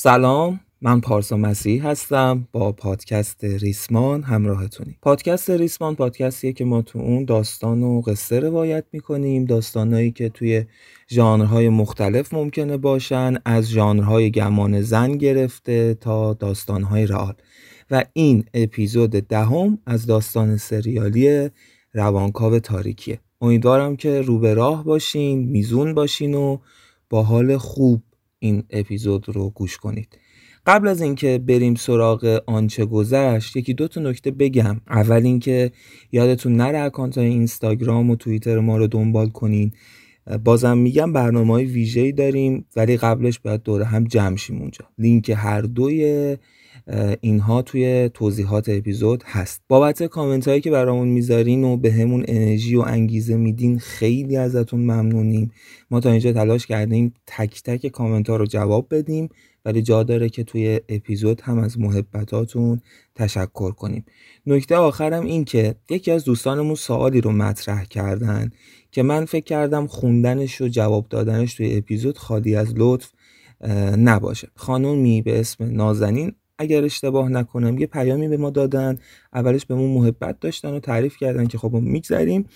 سلام من پارسا مسیح هستم با پادکست ریسمان همراهتونیم پادکست ریسمان پادکستیه که ما تو اون داستان و قصه روایت می‌کنیم داستانهایی که توی ژانرهای مختلف ممکنه باشن از ژانرهای گمان زن گرفته تا داستانهای رئال. و این اپیزود دهم از داستان سریالی روانکاو تاریکیه. امیدوارم که رو به راه باشین میزون باشین و با حال خوب این اپیزود رو گوش کنید. قبل از اینکه بریم سراغ آنچه گذشت یکی دو تا نکته بگم. اول اینکه یادتون نره اکانت های اینستاگرام و توییتر ما رو دنبال کنین. بازم میگم برنامه های ویژه‌ای داریم ولی قبلش باید دوره هم جمع شیم اونجا. لینک هر دوی اینها توی توضیحات اپیزود هست. بابت کامنت هایی که برامون می‌ذارین و به همون انرژی و انگیزه میدین خیلی ازتون ممنونیم. ما تا اینجا تلاش کردیم تک تک کامنت ها رو جواب بدیم ولی جا داره که توی اپیزود هم از محبتاتون تشکر کنیم. نکته آخرم این که یکی از دوستانمون سوالی رو مطرح کردن که من فکر کردم خوندنش و جواب دادنش توی اپیزود خالی از لطف نباشه. خانومی به اسم نازنین اگر اشتباه نکنم یه پیامی به ما دادن اولش به ما محبت داشتن و تعریف کردن که خب ما میگذریم.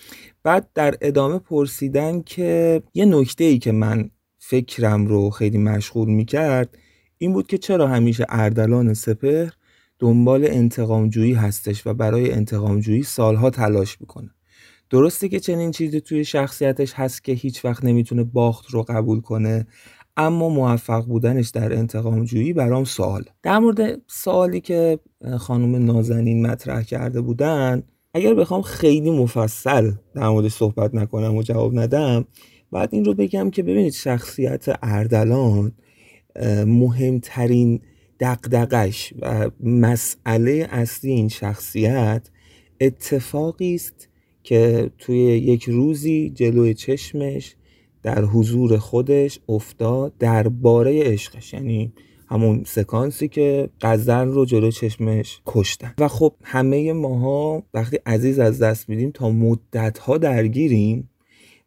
بعد در ادامه پرسیدن که یه نکته ای که من فکرم رو خیلی مشغول می‌کرد این بود که چرا همیشه اردلان سپهر دنبال انتقامجویی هستش و برای انتقامجویی سالها تلاش می‌کنه. درسته که چنین چیزی توی شخصیتش هست که هیچ وقت نمی‌تونه باخت رو قبول کنه. اما موفق بودنش در انتقام جویی برام سوال. در مورد سوالی که خانم نازنین مطرح کرده بودن اگر بخوام خیلی مفصل در موردش صحبت نکنم و جواب ندم بعد این رو بگم که ببینید شخصیت اردلان مهمترین دقدقش و مسئله اصلی این شخصیت اتفاقی است که توی یک روزی جلوی چشمش در حضور خودش افتاد درباره عشقش. یعنی همون سکانسی که قزل رو جلو چشمش کشتن. و خب همه ماها وقتی عزیز از دست میدیم تا مدت ها درگیریم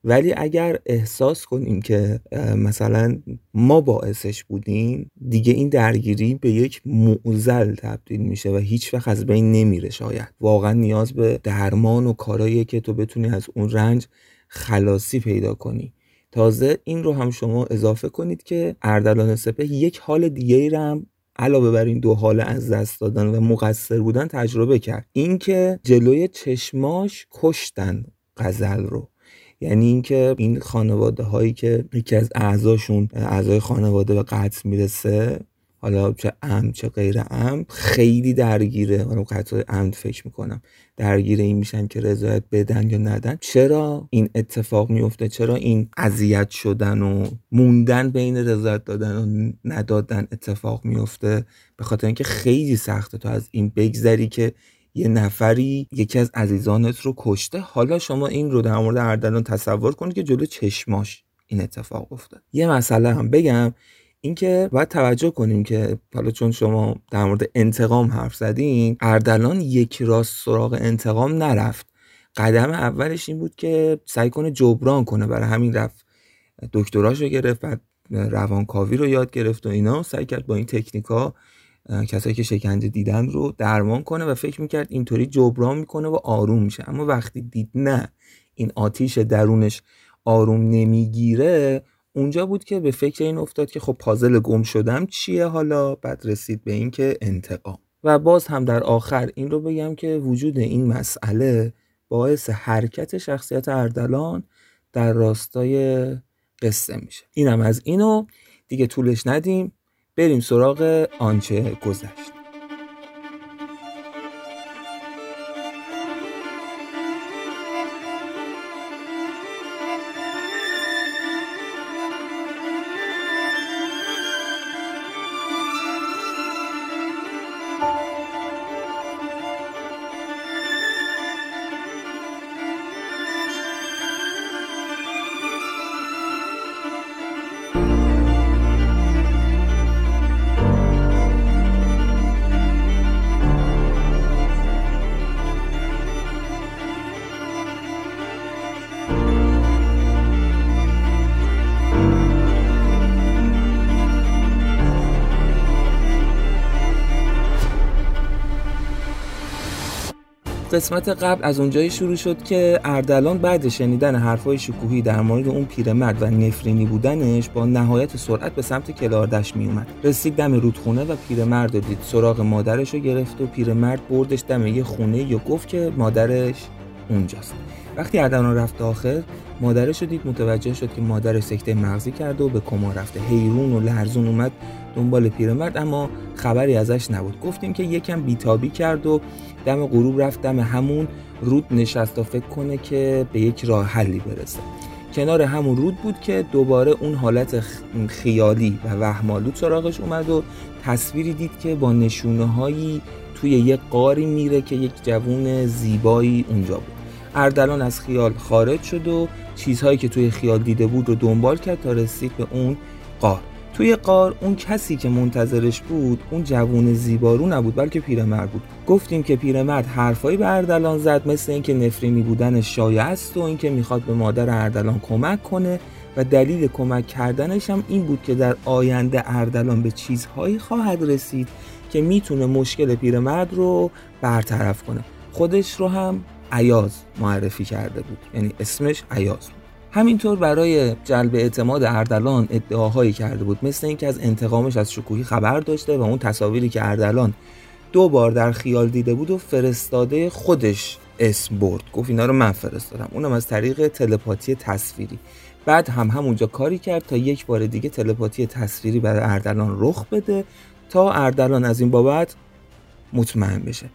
ولی اگر احساس کنیم که مثلا ما باعثش بودیم دیگه این درگیری به یک معزل تبدیل میشه و هیچ وقت از بین نمیره شاید. واقعا نیاز به درمان و کارایی که تو بتونی از اون رنج خلاصی پیدا کنی. تازه این رو هم شما اضافه کنید که اردلان سپه یک حال دیگه ای هم علاوه بر این دو حال از دست دادن و مقصر بودن تجربه کرد. اینکه جلوی چشماش کشتن غزل رو. یعنی اینکه این خانواده هایی که یکی از اعضاشون اعضای خانواده به قتل می‌رسه حالا چه ام چه غیر ام خیلی درگیره. حالا قطع عمد فکر می‌کنم. درگیر این میشن که رضایت بدن یا ندن. چرا این اتفاق میفته چرا این اذیت شدن و موندن بین رضایت دادن و ندادن اتفاق میفته به خاطر اینکه خیلی سخته تو از این بگذری که یه نفری یکی از عزیزانت رو کشته. حالا شما این رو در مورد اردلان تصور کنید که جلو چشماش این اتفاق افتاد. یه مسئله هم بگم. اینکه باید توجه کنیم که حالا چون شما در مورد انتقام حرف زدین اردلان یک راست سراغ انتقام نرفت. قدم اولش این بود که سعی کنه جبران کنه برای همین رفت دکتراش رو گرفت بعد روانکاوی رو یاد گرفت و اینا. سعی کرد با این تکنیکا کسایی که شکنجه دیدن رو درمان کنه و فکر می‌کرد اینطوری جبران می‌کنه و آروم میشه. اما وقتی دید نه این آتیش درونش آروم نمی‌گیره اونجا بود که به فکر این افتاد که خب پازل گم شدم چیه حالا؟ بعد رسید به این که انتقام. و باز هم در آخر این رو بگم که وجود این مسئله باعث حرکت شخصیت اردلان در راستای قصه میشه. اینم از اینو. دیگه طولش ندیم. بریم سراغ آنچه گذشت. قسمت قبل از اونجایی شروع شد که اردلان بعد شنیدن حرفای شکوهی در مورد اون پیرمرد و نفرینی بودنش با نهایت سرعت به سمت کلاردش می اومد رسید دم رودخونه و پیرمرد رو دید. سراغ مادرش رو گرفت و پیرمرد بردش دم یه خونه یا گفت که مادرش اونجاست. وقتی اردلان رفت داخل مادرش رو دید. متوجه شد که مادرش سکته مغزی کرده و به کما رفته. حیرون و لرزون اومد. دنبال پیرمرد اما خبری ازش نبود. گفتیم که یکم بیتابی کرد و دم غروب رفت دم همون رود نشست و فکر کنه که به یک راه حلی برسه. کنار همون رود بود که دوباره اون حالت خیالی و وهمالود سراغش اومد و تصویری دید که با نشونه هایی توی یک قاری میره که یک جوون زیبایی اونجا بود. اردلان از خیال خارج شد و چیزهایی که توی خیال دیده بود رو دنبال کرد تا رسید به اون قار. توی قار اون کسی که منتظرش بود اون جوون زیبارو نبود بلکه پیرمرد بود. گفتیم که پیرمرد حرفایی به اردلان زد مثل اینکه نفرینی بودن شایع است و اینکه می‌خواد به مادر اردلان کمک کنه و دلیل کمک کردنش هم این بود که در آینده اردلان به چیزهایی خواهد رسید که می‌تونه مشکل پیرمرد رو برطرف کنه. خودش رو هم عیاز معرفی کرده بود. یعنی اسمش عیاز بود. همینطور برای جلب اعتماد اردلان ادعاهایی کرده بود مثل اینکه از انتقامش از شکوهی خبر داشته و اون تصاویری که اردلان دو بار در خیال دیده بود و فرستاده خودش اسم برد. گفت اینا رو من فرستادم. اونم از طریق تلپاتی تصویری. بعد هم همونجا کاری کرد تا یک بار دیگه تلپاتی تصویری برای اردلان رخ بده تا اردلان از این بابت مطمئن بشه.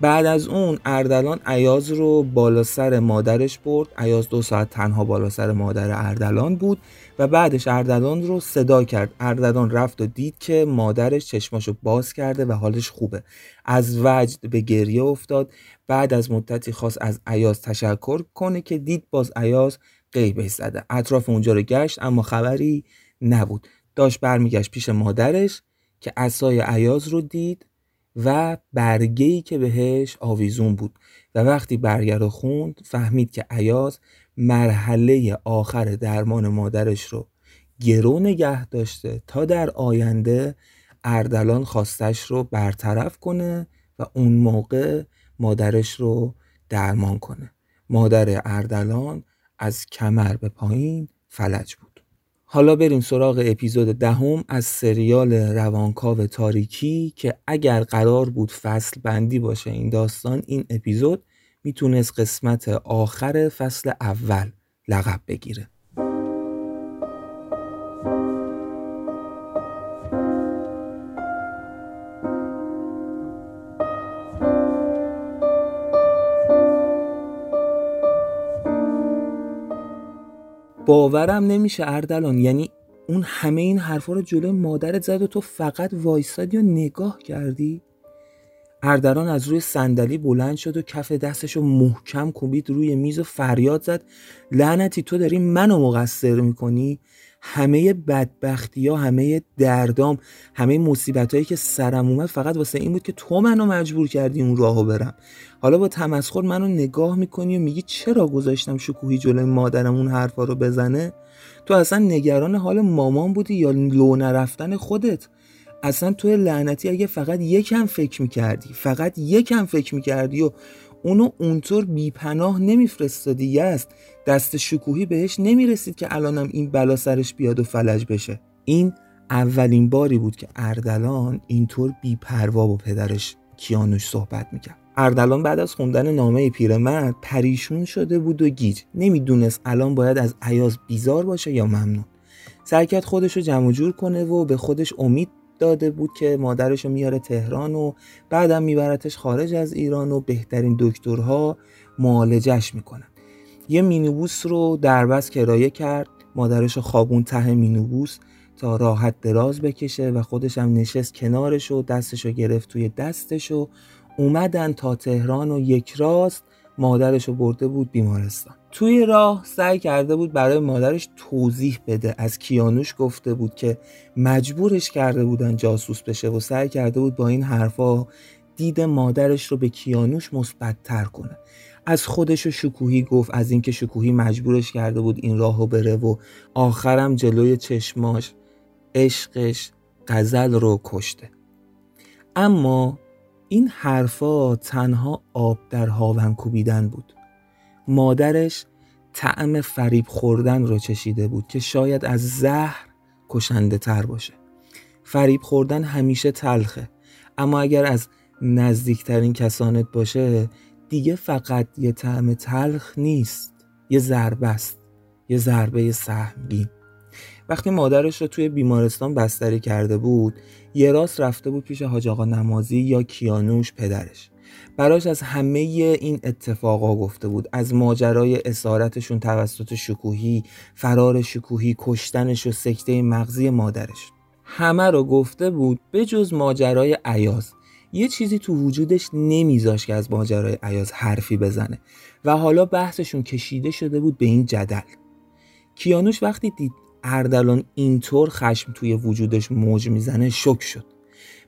بعد از اون اردلان عیاز رو بالا سر مادرش برد. عیاز دو ساعت تنها بالا سر مادر اردلان بود و بعدش اردلان رو صدا کرد. اردلان رفت و دید که مادرش چشماشو باز کرده و حالش خوبه. از وجد به گریه افتاد. بعد از مدتی خواست از عیاز تشکر کنه که دید باز عیاز قیبش زده. اطراف اونجا رو گشت اما خبری نبود. داشت برمیگشت پیش مادرش که اسای عیاز رو دید. و برگهی که بهش آویزون بود. و وقتی برگه رو خوند فهمید که عیاز مرحله آخر درمان مادرش رو گرو نگه داشته تا در آینده اردلان خواستش رو برطرف کنه و اون موقع مادرش رو درمان کنه. مادر اردلان از کمر به پایین فلج بود. حالا بریم سراغ اپیزود دهم از سریال روانکاو تاریکی که اگر قرار بود فصل بندی باشه این داستان این اپیزود می‌تونست قسمت آخر فصل اول لقب بگیره. باورم نمیشه اردلان یعنی اون همه این حرفا رو جلوی مادرت زد و تو فقط وایستادی و نگاه کردی؟ اردلان از روی صندلی بلند شد و کف دستش رو محکم کوبید روی میز و فریاد زد. لعنتی تو داری منو مقصر می‌کنی؟ همه بدبختی ها همه دردام همه مصیبت هایی که سرم اومد فقط واسه این بود که تو منو مجبور کردی اون راهو برم. حالا با تمسخر منو نگاه می‌کنی و میگی چرا گذاشتم شکوهی جلوی مادرم اون حرفا رو بزنه؟ تو اصلا نگران حال مامان بودی یا لو نرفتن خودت؟ اصلا تو لعنتی اگه فقط یکم فکر می‌کردی فقط یکم فکر می‌کردی و اونو اونطور بیپناه نمیفرستادی است دست شکوهی بهش نمی‌رسید که الانم این بلا سرش بیاد و فلج بشه. این اولین باری بود که اردلان اینطور بیپروا با پدرش کیانوش صحبت می‌کرد. اردلان بعد از خوندن نامه پیرمرد پریشون شده بود و گیج. نمی‌دونست الان باید از عیاز بیزار باشه یا ممنون. سعی کرد خودش رو جمع جور کنه و به خودش امید داده بود که مادرش رو میاره تهران و بعدم میبرتش خارج از ایران و بهترین دکترها معالجش می‌کنن. یه مینیبوس رو در بس کرایه کرد. مادرش خوابون ته مینیبوس تا راحت دراز بکشه و خودش هم نشست کنارش و دستش رو گرفت توی دستش و اومدن تا تهران و یک راست مادرش رو برده بود بیمارستان. توی راه سعی کرده بود برای مادرش توضیح بده. از کیانوش گفته بود که مجبورش کرده بودن جاسوس بشه و سعی کرده بود با این حرفا دید مادرش رو به کیانوش مثبتتر کنه. از خودش و شکوهی گفت از اینکه شکوهی مجبورش کرده بود این راهو بره و آخرم جلوی چشماش عشقش غزل رو کشته. اما این حرفا تنها آب در هاون کوبیدن بود. مادرش طعم فریب خوردن رو چشیده بود که شاید از زهر کشنده تر باشه. فریب خوردن همیشه تلخه اما اگر از نزدیکترین کسانت باشه دیگه فقط یه طعم تلخ نیست. یه ضربه است. یه ضربه سهمگین. وقتی مادرش رو توی بیمارستان بستری کرده بود یه راست رفته بود پیش حاج آقا نمازی یا کیانوش پدرش. براش از همه این اتفاقا گفته بود. از ماجرای اسارتشون توسط شکوهی فرار شکوهی کشتنش و سکته مغزی مادرش. همه رو گفته بود به جز ماجرای عیاز یه چیزی تو وجودش نمیذاش که از ماجرای عیاز حرفی بزنه. و حالا بحثشون کشیده شده بود به این جدل. کیانوش وقتی دید اردلان اینطور خشم توی وجودش موج می‌زنه شک شد.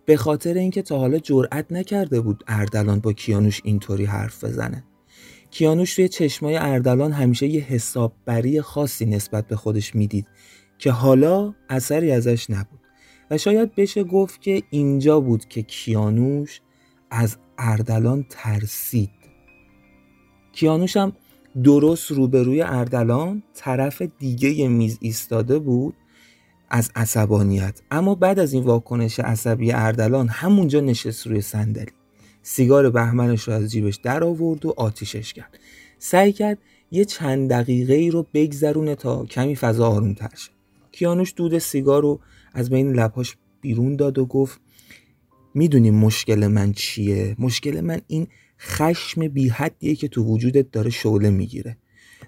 به خاطر اینکه تا حالا جرأت نکرده بود اردلان با کیانوش اینطوری حرف بزنه. کیانوش توی چشمای اردلان همیشه یه حساببری خاصی نسبت به خودش می‌دید که حالا اثری ازش نبود. و شاید بشه گفت که اینجا بود که کیانوش از اردلان ترسید. کیانوش هم درست روبروی اردلان طرف دیگه میز ایستاده بود از عصبانیت. اما بعد از این واکنش عصبی اردلان همونجا نشست روی صندلی. سیگار بهمنش رو از جیبش در آورد و آتیشش کرد. سعی کرد یه چند دقیقه ای رو بگذرونه تا کمی فضا آروم کیانوش دود سیگار رو از بین لبهاش بیرون داد و گفت می‌دونی مشکل من چیه؟ مشکل من این خشم بی حدیه که تو وجودت داره شعله می‌گیره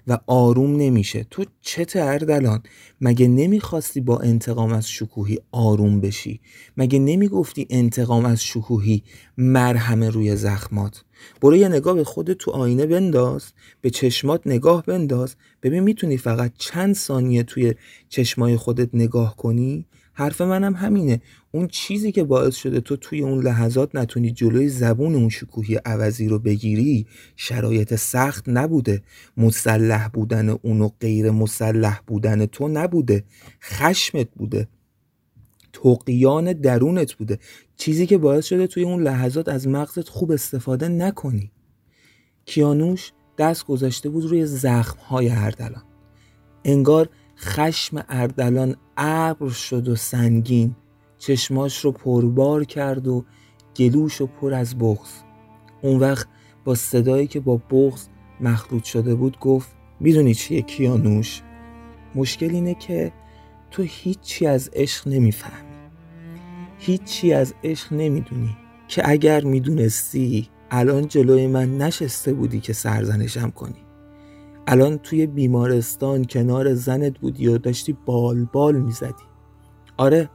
و آروم نمیشه. تو چت اردلان مگه نمی‌خواستی با انتقام از شکوهی آروم بشی؟ مگه نمی‌گفتی انتقام از شکوهی مرهمه روی زخمات؟ برو یه نگاه به خودت تو آینه بنداز به چشمات نگاه بنداز. ببین می‌تونی فقط چند ثانیه توی چشمای خودت نگاه کنی؟ حرف منم همینه. اون چیزی که باعث شده تو توی اون لحظات نتونی جلوی زبون اون شکوهی عوضی رو بگیری شرایط سخت نبوده. مسلح بودن اون و غیر مسلح بودن تو نبوده. خشمت بوده. توقیان درونت بوده. چیزی که باعث شده توی اون لحظات از مغزت خوب استفاده نکنی. کیانوش دست گذاشته بود روی زخمهای اردلان انگار خشم اردلان ابر شد و سنگین. چشماش رو پربار کرد و گلوش رو پر از بغز اون وقت با صدایی که با بغز مخلوط شده بود گفت می‌دونی چیه کیانوش؟ مشکل اینه که تو هیچی از عشق نمی‌فهمی. هیچی از عشق نمی‌دونی که اگر می‌دونستی الان جلوی من نشسته بودی که سرزنشم کنی. الان توی بیمارستان کنار زنت بودی و داشتی بال بال می‌زدی. آره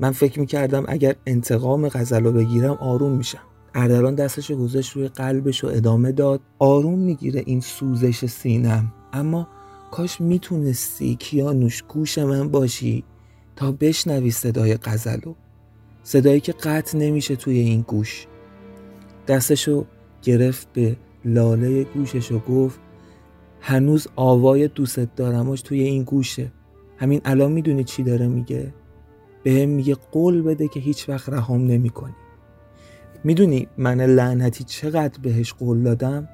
من فکر می‌کردم اگر انتقام غزل رو بگیرم آروم میشم. اردلان دستش رو گذاشت روی قلبش و ادامه داد. آروم می‌گیره این سوزش سینم. اما کاش می‌تونستی کیانوش گوش من باشی تا بشنوی صدای غزلو صدایی که قطع نمیشه توی این گوش. دستشو گرفت به لاله گوشش و گفت هنوز آوای دوست دارمش توی این گوشه. همین الان می‌دونی چی داره میگه؟ به هم میگه قول بده که هیچ وقت رهام نمی کنی می‌دونی من لعنتی چقدر بهش قول دادم؟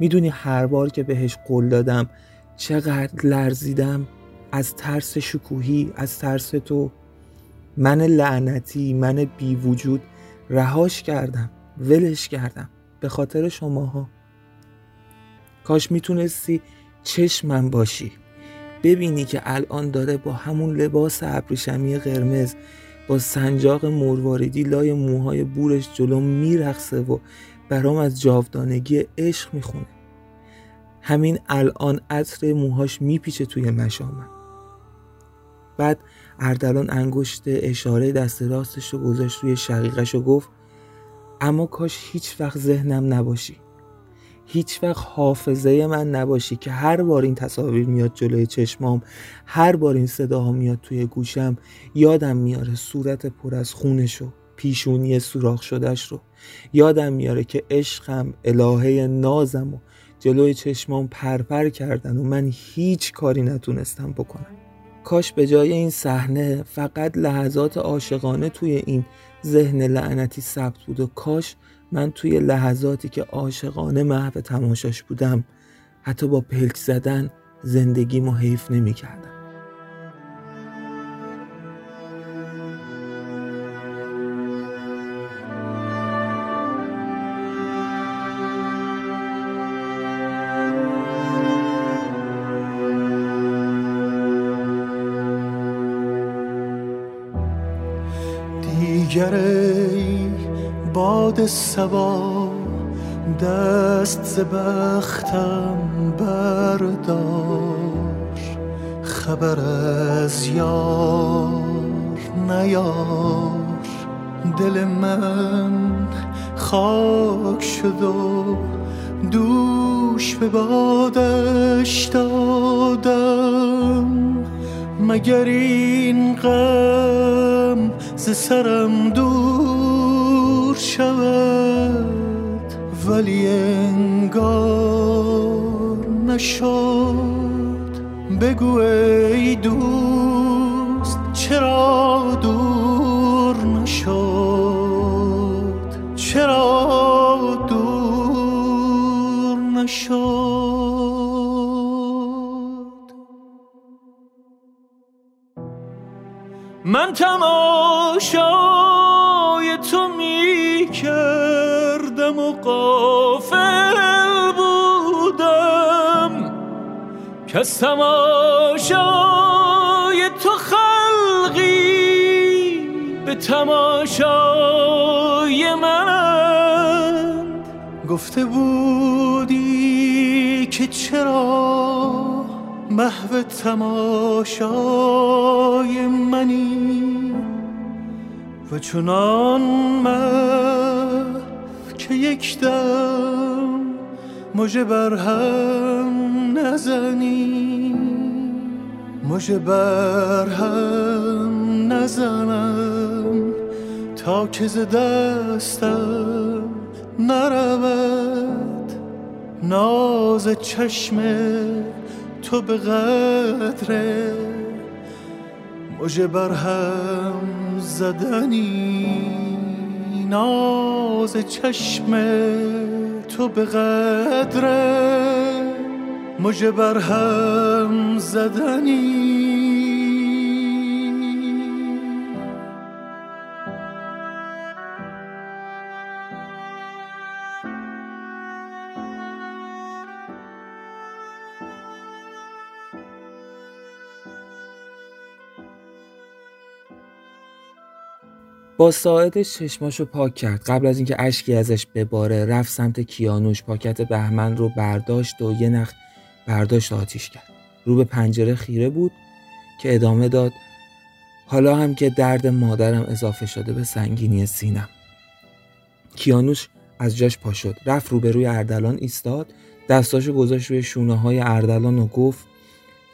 می‌دونی هر بار که بهش قول دادم چقدر لرزیدم؟ از ترس شکوهی از ترس تو. من لعنتی من بی وجود رهاش کردم ولش کردم. به خاطر شماها. کاش می‌تونستی چشمم باشی. ببینی که الان داره با همون لباس ابریشمی قرمز با سنجاق مرواریدی لای موهای بورش جلو میرخصه و برام از جاودانگی عشق می‌خونه. همین الان عطر موهاش میپیچه توی مشامم. بعد اردلان انگشت اشاره دست راستش رو گذاشت روی شقیقش و گفت اما کاش هیچ وقت ذهنم نباشی. هیچ وقت حافظه من نباشی که هر بار این تصاویر میاد جلوی چشمام هر بار این صداها میاد توی گوشم یادم میاره صورت پر از خونشو پیشونی سوراخ شدهش رو. یادم میاره که عشقم الهه نازم و جلوی چشمام پرپر کردن و من هیچ کاری نتونستم بکنم. کاش به جای این صحنه فقط لحظات عاشقانه توی این ذهن لعنتی ثبت بود و کاش من توی لحظاتی که عاشقانه محو تماشاش بودم حتی با پلک زدن زندگیمو حیف نمی کردم. باد سبا دست ز بختم بردار. خبر از یار نیار. دل من خاک شد و دوش به بادش دادم. مگر این غم ز سرم دور شود ولی انگار نشد. بگو ای دوست چرا دور نشد؟ چرا دور نشد؟ من تماشای که تماشای تو خلقی به تماشای من گفته بودی که چرا محو تماشای منی و چنان محو که یک دم مجه بر هم نزنی. مجه بر هم نزنم. تا که ز دستم نرود. ناز چشم تو به قدر مجه بر هم زدنی. ناز چشم تو به قدر مجه بر هم زدنی. با ساعدش چشماشو پاک کرد. قبل از اینکه اشکی ازش بباره رفت سمت کیانوش. پاکت بهمن رو برداشت و یه نخ برداشت آتیش کرد. رو به پنجره خیره بود که ادامه داد حالا هم که درد مادرم اضافه شده به سنگینی سینم. کیانوش از جاش پا شد رفت روبروی اردلان ایستاد دستاشو گذاشت روی شونه های اردلان و گفت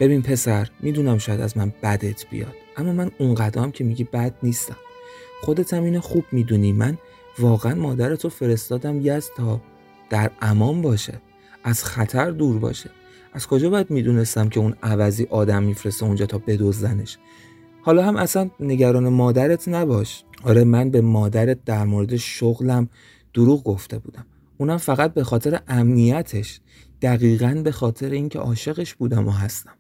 ببین پسر می‌دونم شاید از من بدت بیاد اما من اون قدم که میگی بد نیستم. خودت هم اینو خوب می‌دونی من واقعا مادرتو فرستادم یزد تا در امان باشه از خطر دور باشه. از کجا باید می‌دونستم که اون عوضی آدم میفرسته اونجا تا بدزدنش؟ حالا هم اصلا نگران مادرت نباش. آره من به مادرت در مورد شغلم دروغ گفته بودم. اونم فقط به خاطر امنیتش. دقیقا به خاطر اینکه عاشقش بودم و هستم.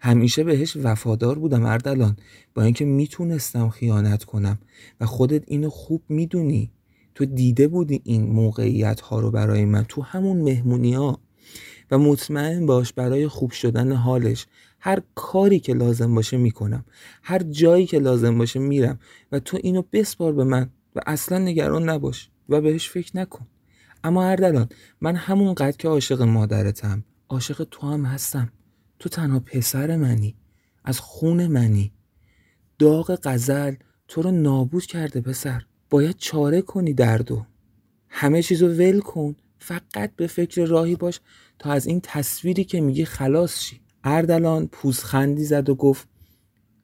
همیشه بهش وفادار بودم اردلان. با اینکه می‌تونستم خیانت کنم و خودت اینو خوب می‌دونی. تو دیده بودی این موقعیت ها رو برای من تو همون مهمونی ها و مطمئن باش برای خوب شدن حالش. هر کاری که لازم باشه می‌کنم. هر جایی که لازم باشه میرم. و تو اینو بسپار به من و اصلا نگران نباش و بهش فکر نکن. اما اردلان من همون قد که عاشق مادرتم عاشق تو هم هستم. تو تنها پسر منی. از خون منی. داغ قزل تو رو نابود کرده پسر. باید چاره کنی دردو. همه چیزو ول کن. فقط به فکر راهی باش. تا از این تصویری که میگی خلاص شی. اردلان پوزخندی زد و گفت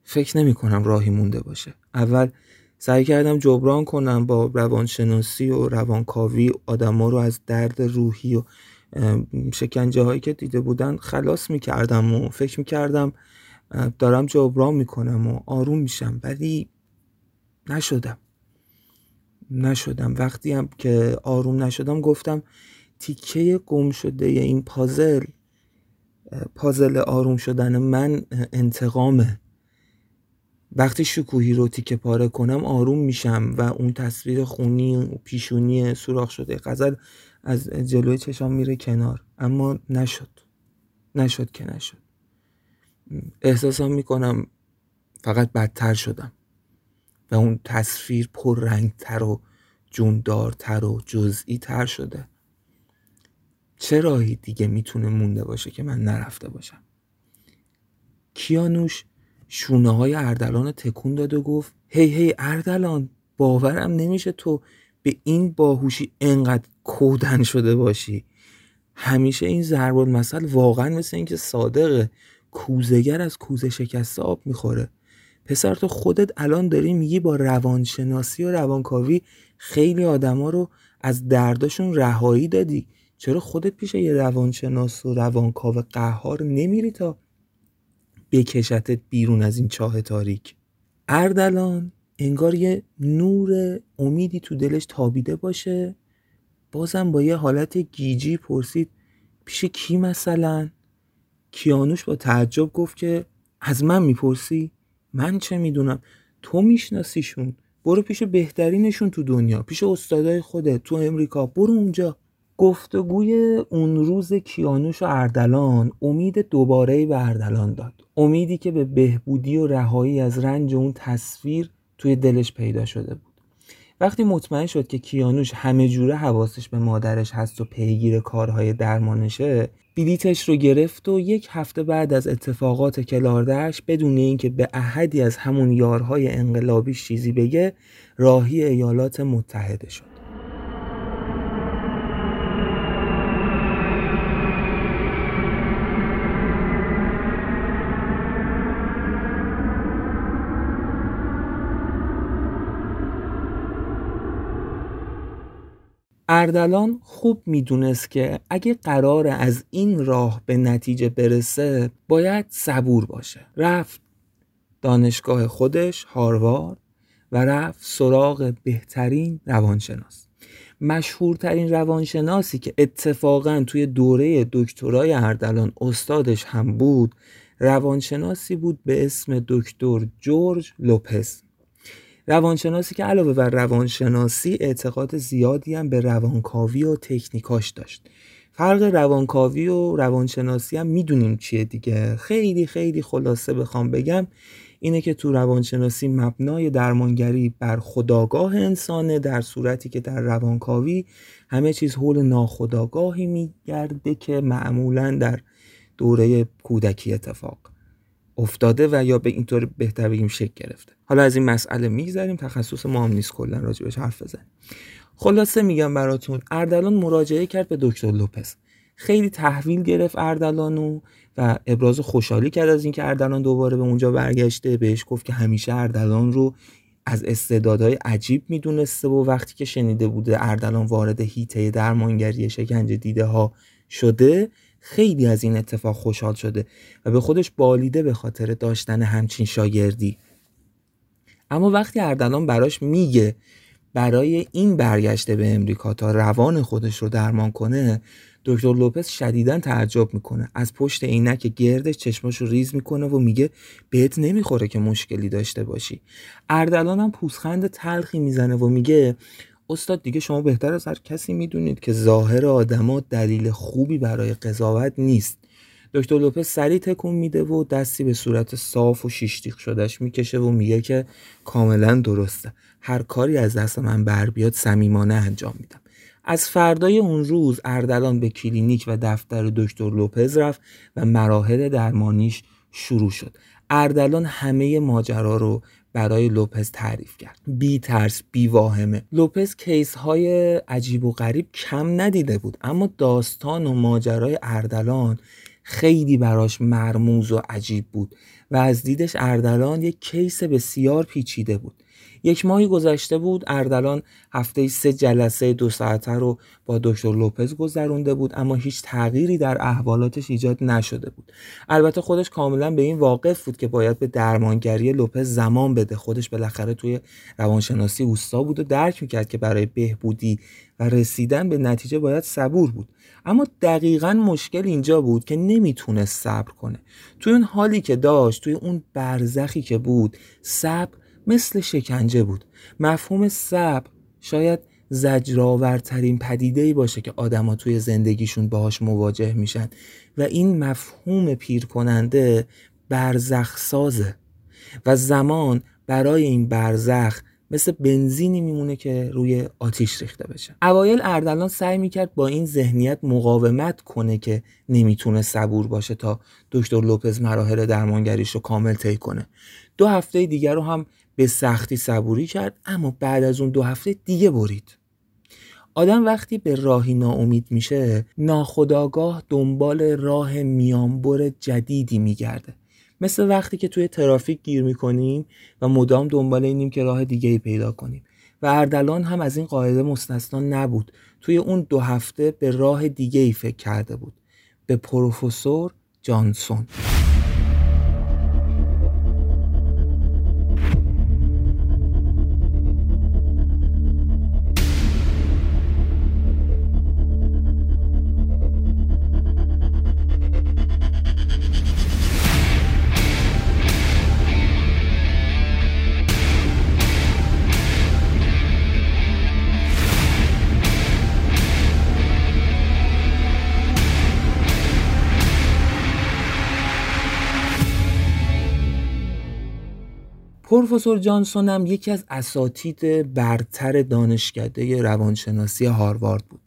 فکر نمی کنم راهی مونده باشه. اول سعی کردم جبران کنم با روانشناسی و روانکاوی آدما رو از درد روحی و شکنجه هایی که دیده بودن خلاص می‌کردم و فکر می‌کردم دارم جبران می‌کنم و آروم میشم. ولی نشدم. نشدم. وقتی هم که آروم نشدم گفتم تیکه گم شده این پازل پازل آروم شدن من انتقامه. وقتی شکوهی رو تیکه پاره کنم آروم میشم و اون تصویر خونی و پیشونی سوراخ شده غزل از جلوی چشام میره کنار. اما نشد. نشد که نشد. احساسم می‌کنم فقط بدتر شدم. و اون تصویر پر رنگتر و جوندارتر و جزئی تر شده. چه راهی دیگه می‌تونه مونده باشه که من نرفته باشم؟ کیانوش شونه های اردلان تکون داد و گفت هی هی اردلان باورم نمیشه تو به این باهوشی انقدر کودن شده باشی. همیشه این ضرب المثل واقعا مثل اینکه صادقه کوزگر از کوزه شکسته آب می‌خوره. پسر تو خودت الان داری میگی با روانشناسی و روانکاوی خیلی آدما رو از درداشون رهایی دادی. چرا خودت پیش یه روانشناس و روانکاو قهار نمیری تا بکشتت بیرون از این چاه تاریک؟ اردلان انگار یه نور امیدی تو دلش تابیده باشه. بازم با یه حالت گیجی پرسید پیش کی مثلا؟ کیانوش با تعجب گفت که از من می‌پرسی؟ من چه می‌دونم؟ تو میشناسیشون. برو پیش بهترینشون تو دنیا پیش استادای خودت تو امریکا برو اونجا. گفتگوی اون روز کیانوش و اردلان امید دوباره به اردلان داد. امیدی که به بهبودی و رهایی از رنج اون تصویر توی دلش پیدا شده بود. وقتی مطمئن شد که کیانوش همه جوره حواسش به مادرش هست و پیگیر کارهای درمانشه بلیتش رو گرفت و یک هفته بعد از اتفاقات کلاردهش بدون اینکه به احدی از همون یارهای انقلابی چیزی بگه راهی ایالات متحده شد. اردلان خوب می‌دونست که اگه قرار از این راه به نتیجه برسه باید صبور باشه. رفت دانشگاه خودش هاروارد و رفت سراغ بهترین روانشناس. مشهورترین روانشناسی که اتفاقا توی دوره دکترای اردلان استادش هم بود روانشناسی بود به اسم دکتر جورج لوپس. روانشناسی که علاوه بر روانشناسی اعتقاد زیادی هم به روانکاوی و تکنیکاش داشت. فرق روانکاوی و روانشناسی هم می‌دونیم چیه دیگه. خیلی خیلی خلاصه بخوام بگم اینه که تو روانشناسی مبنای درمانگری بر خداگاه انسانه در صورتی که در روانکاوی همه چیز حول ناخداگاهی میگرده که معمولا در دوره کودکی اتفاق. افتاده و یا به اینطور بهتر بگیم شکل گرفته. حالا از این مسئله میگذریم. تخصص ما هم نیست کلا راجبش حرف بزنیم. خلاصه میگم براتون اردلان مراجعه کرد به دکتر لوپس خیلی تحویل گرفت اردلانو و ابراز خوشحالی کرد از اینکه اردلان دوباره به اونجا برگشته. بهش گفت که همیشه اردلان رو از استعدادهای عجیب می‌دونسته و وقتی که شنیده بوده اردلان وارد هیته درمانگری شکنجه دیده ها شده خیلی از این اتفاق خوشحال شده و به خودش بالیده به خاطر داشتن همچین شاگردی. اما وقتی اردلان براش میگه برای این برگشته به امریکا تا روان خودش رو درمان کنه دکتر لوپس شدیدا تعجب می‌کنه. از پشت عینک گردش چشماش ریز می‌کنه و میگه بهت نمی‌خوره که مشکلی داشته باشی. اردلان هم پوزخند تلخی می‌زنه و میگه استاد دیگه شما بهتر از هر کسی می‌دونید که ظاهر آدما دلیل خوبی برای قضاوت نیست. دکتر لوپز سری تکون میده و دستی به صورت صاف و شیش‌تیغ شده‌ش می‌کشه و میگه که کاملا درسته. هر کاری از دست من بر بیاد صمیمانه انجام میدم. از فردای اون روز اردلان به کلینیک و دفتر دکتر لوپز رفت و مراحل درمانیش شروع شد. اردلان همه ماجرا رو برای لوپز تعریف کرد. بی ترس بی واهمه. لوپز case های عجیب و غریب کم ندیده بود اما داستان و ماجرای اردلان خیلی براش مرموز و عجیب بود و از دیدش اردلان یک case بسیار پیچیده بود. یک ماهی گذشته بود اردلان هفته سه جلسه دو ساعته رو با دکتر لوپز گذرونده بود اما هیچ تغییری در احوالاتش ایجاد نشده بود. البته خودش کاملا به این واقف بود که باید به درمانگری لوپز زمان بده. خودش بالاخره توی روانشناسی اوستا بود و درک می‌کرد که برای بهبودی و رسیدن به نتیجه باید صبور بود. اما دقیقا مشکل اینجا بود که نمی‌تونست صبر کنه. توی اون حالی که داشت توی اون برزخی که بود صبر مثل شکنجه بود. مفهوم صبر شاید زجرآورترین پدیده ای باشه که آدما توی زندگیشون باهاش مواجه میشن و این مفهوم پیر کننده برزخ سازه و زمان برای این برزخ مثل بنزینی میمونه که روی آتیش ریخته بشه. اوایل اردلان سعی می‌کرد با این ذهنیت مقاومت کنه که نمی‌تونه صبور باشه تا دکتر لوپز مراحل درمانگریش رو کامل طی کنه. دو هفته دیگر رو هم به سختی صبوری کرد اما بعد از اون دو هفته دیگه برید. آدم وقتی به راهی ناامید میشه ناخداگاه دنبال راه میانبر جدیدی میگرده. مثل وقتی که توی ترافیک گیر می‌کنیم و مدام دنبال اینیم که راه دیگه ای پیدا کنیم. و اردلان هم از این قاعده مستثنا نبود. توی اون دو هفته به راه دیگه ای فکر کرده بود. به پروفسور جانسون. پروفسور جانسون هم یکی از اساتید برتر دانشکده روانشناسی هاروارد بود.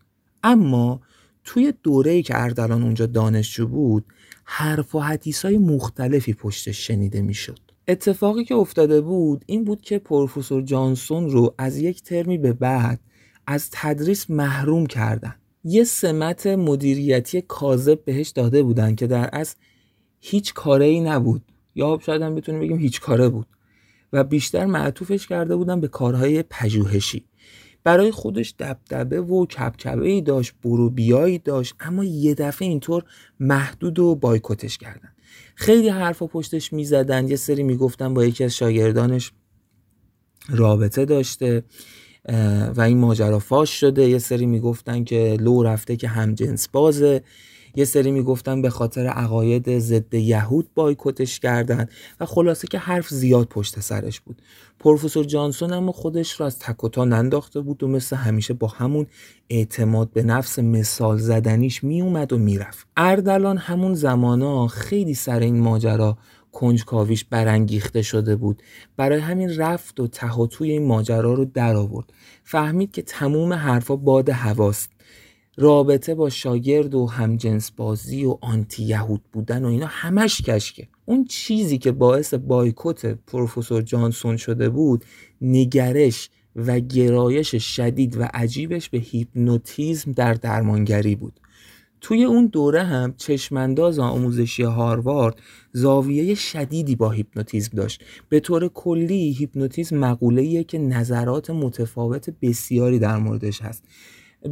اما توی دوره‌ای که اردلان اونجا دانشجو بود حرف و حدیث های مختلفی پشتش شنیده می‌شد. اتفاقی که افتاده بود این بود که پروفسور جانسون رو از یک ترمی به بعد از تدریس محروم کردن. یه سمت مدیریتی کاذب بهش داده بودن که در از هیچ کاره ای نبود. یا شاید هم بتونیم بگیم هیچ کاره بود. و بیشتر معطوفش کرده بودن به کارهای پژوهشی. برای خودش دبدبه و کبکبه ای داشت برو بیایی داشت اما یه دفعه اینطور محدود و بایکوتش کردن. خیلی حرفا پشتش می‌زدن یه سری می‌گفتن با یکی از شاگردانش رابطه داشته و این ماجرا فاش شده. یه سری می‌گفتن که لو رفته که همجنس بازه. یه سری می‌گفتن به خاطر عقاید ضد یهود بایکوتش کردن و خلاصه که حرف زیاد پشت سرش بود. پروفسور جانسون اما خودش را از تکوتا ننداخته بود و مثل همیشه با همون اعتماد به نفس مثال زدنیش میومد و می‌رفت. اردلان همون زمانا خیلی سر این ماجرا کنجکاویش برانگیخته شده بود. برای همین رفت و ته توی این ماجرا رو در آورد فهمید که تموم حرفا باد هواست. رابطه با شاگرد و همجنس بازی و آنتی یهود بودن و اینا همش کشکه. اون چیزی که باعث بایکوت پروفسور جانسون شده بود نگرش و گرایش شدید و عجیبش به هیپنوتیزم در درمانگری بود. توی اون دوره هم چشمانداز آموزشی هاروارد زاویه شدیدی با هیپنوتیزم داشت. به طور کلی هیپنوتیزم مقوله‌ایه که نظرات متفاوت بسیاری در موردش هست.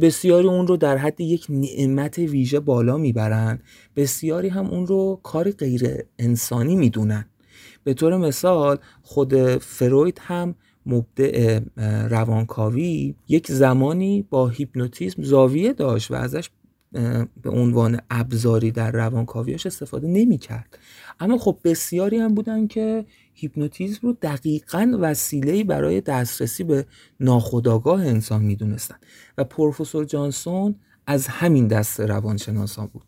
بسیاری اون رو در حد یک نعمت ویژه بالا می‌برن. بسیاری هم اون رو کاری غیر انسانی می‌دونن. به طور مثال خود فروید هم مبدع روانکاوی یک زمانی با هیپنوتیزم زاویه داشت و ازش به عنوان ابزاری در روانکاویش استفاده نمی کرد اما خب بسیاری هم بودن که هیپنوتیزم رو دقیقا وسیله برای دسترسی به ناخودآگاه انسان می‌دونستن. و پروفسور جانسون از همین دست روانشناسان بود.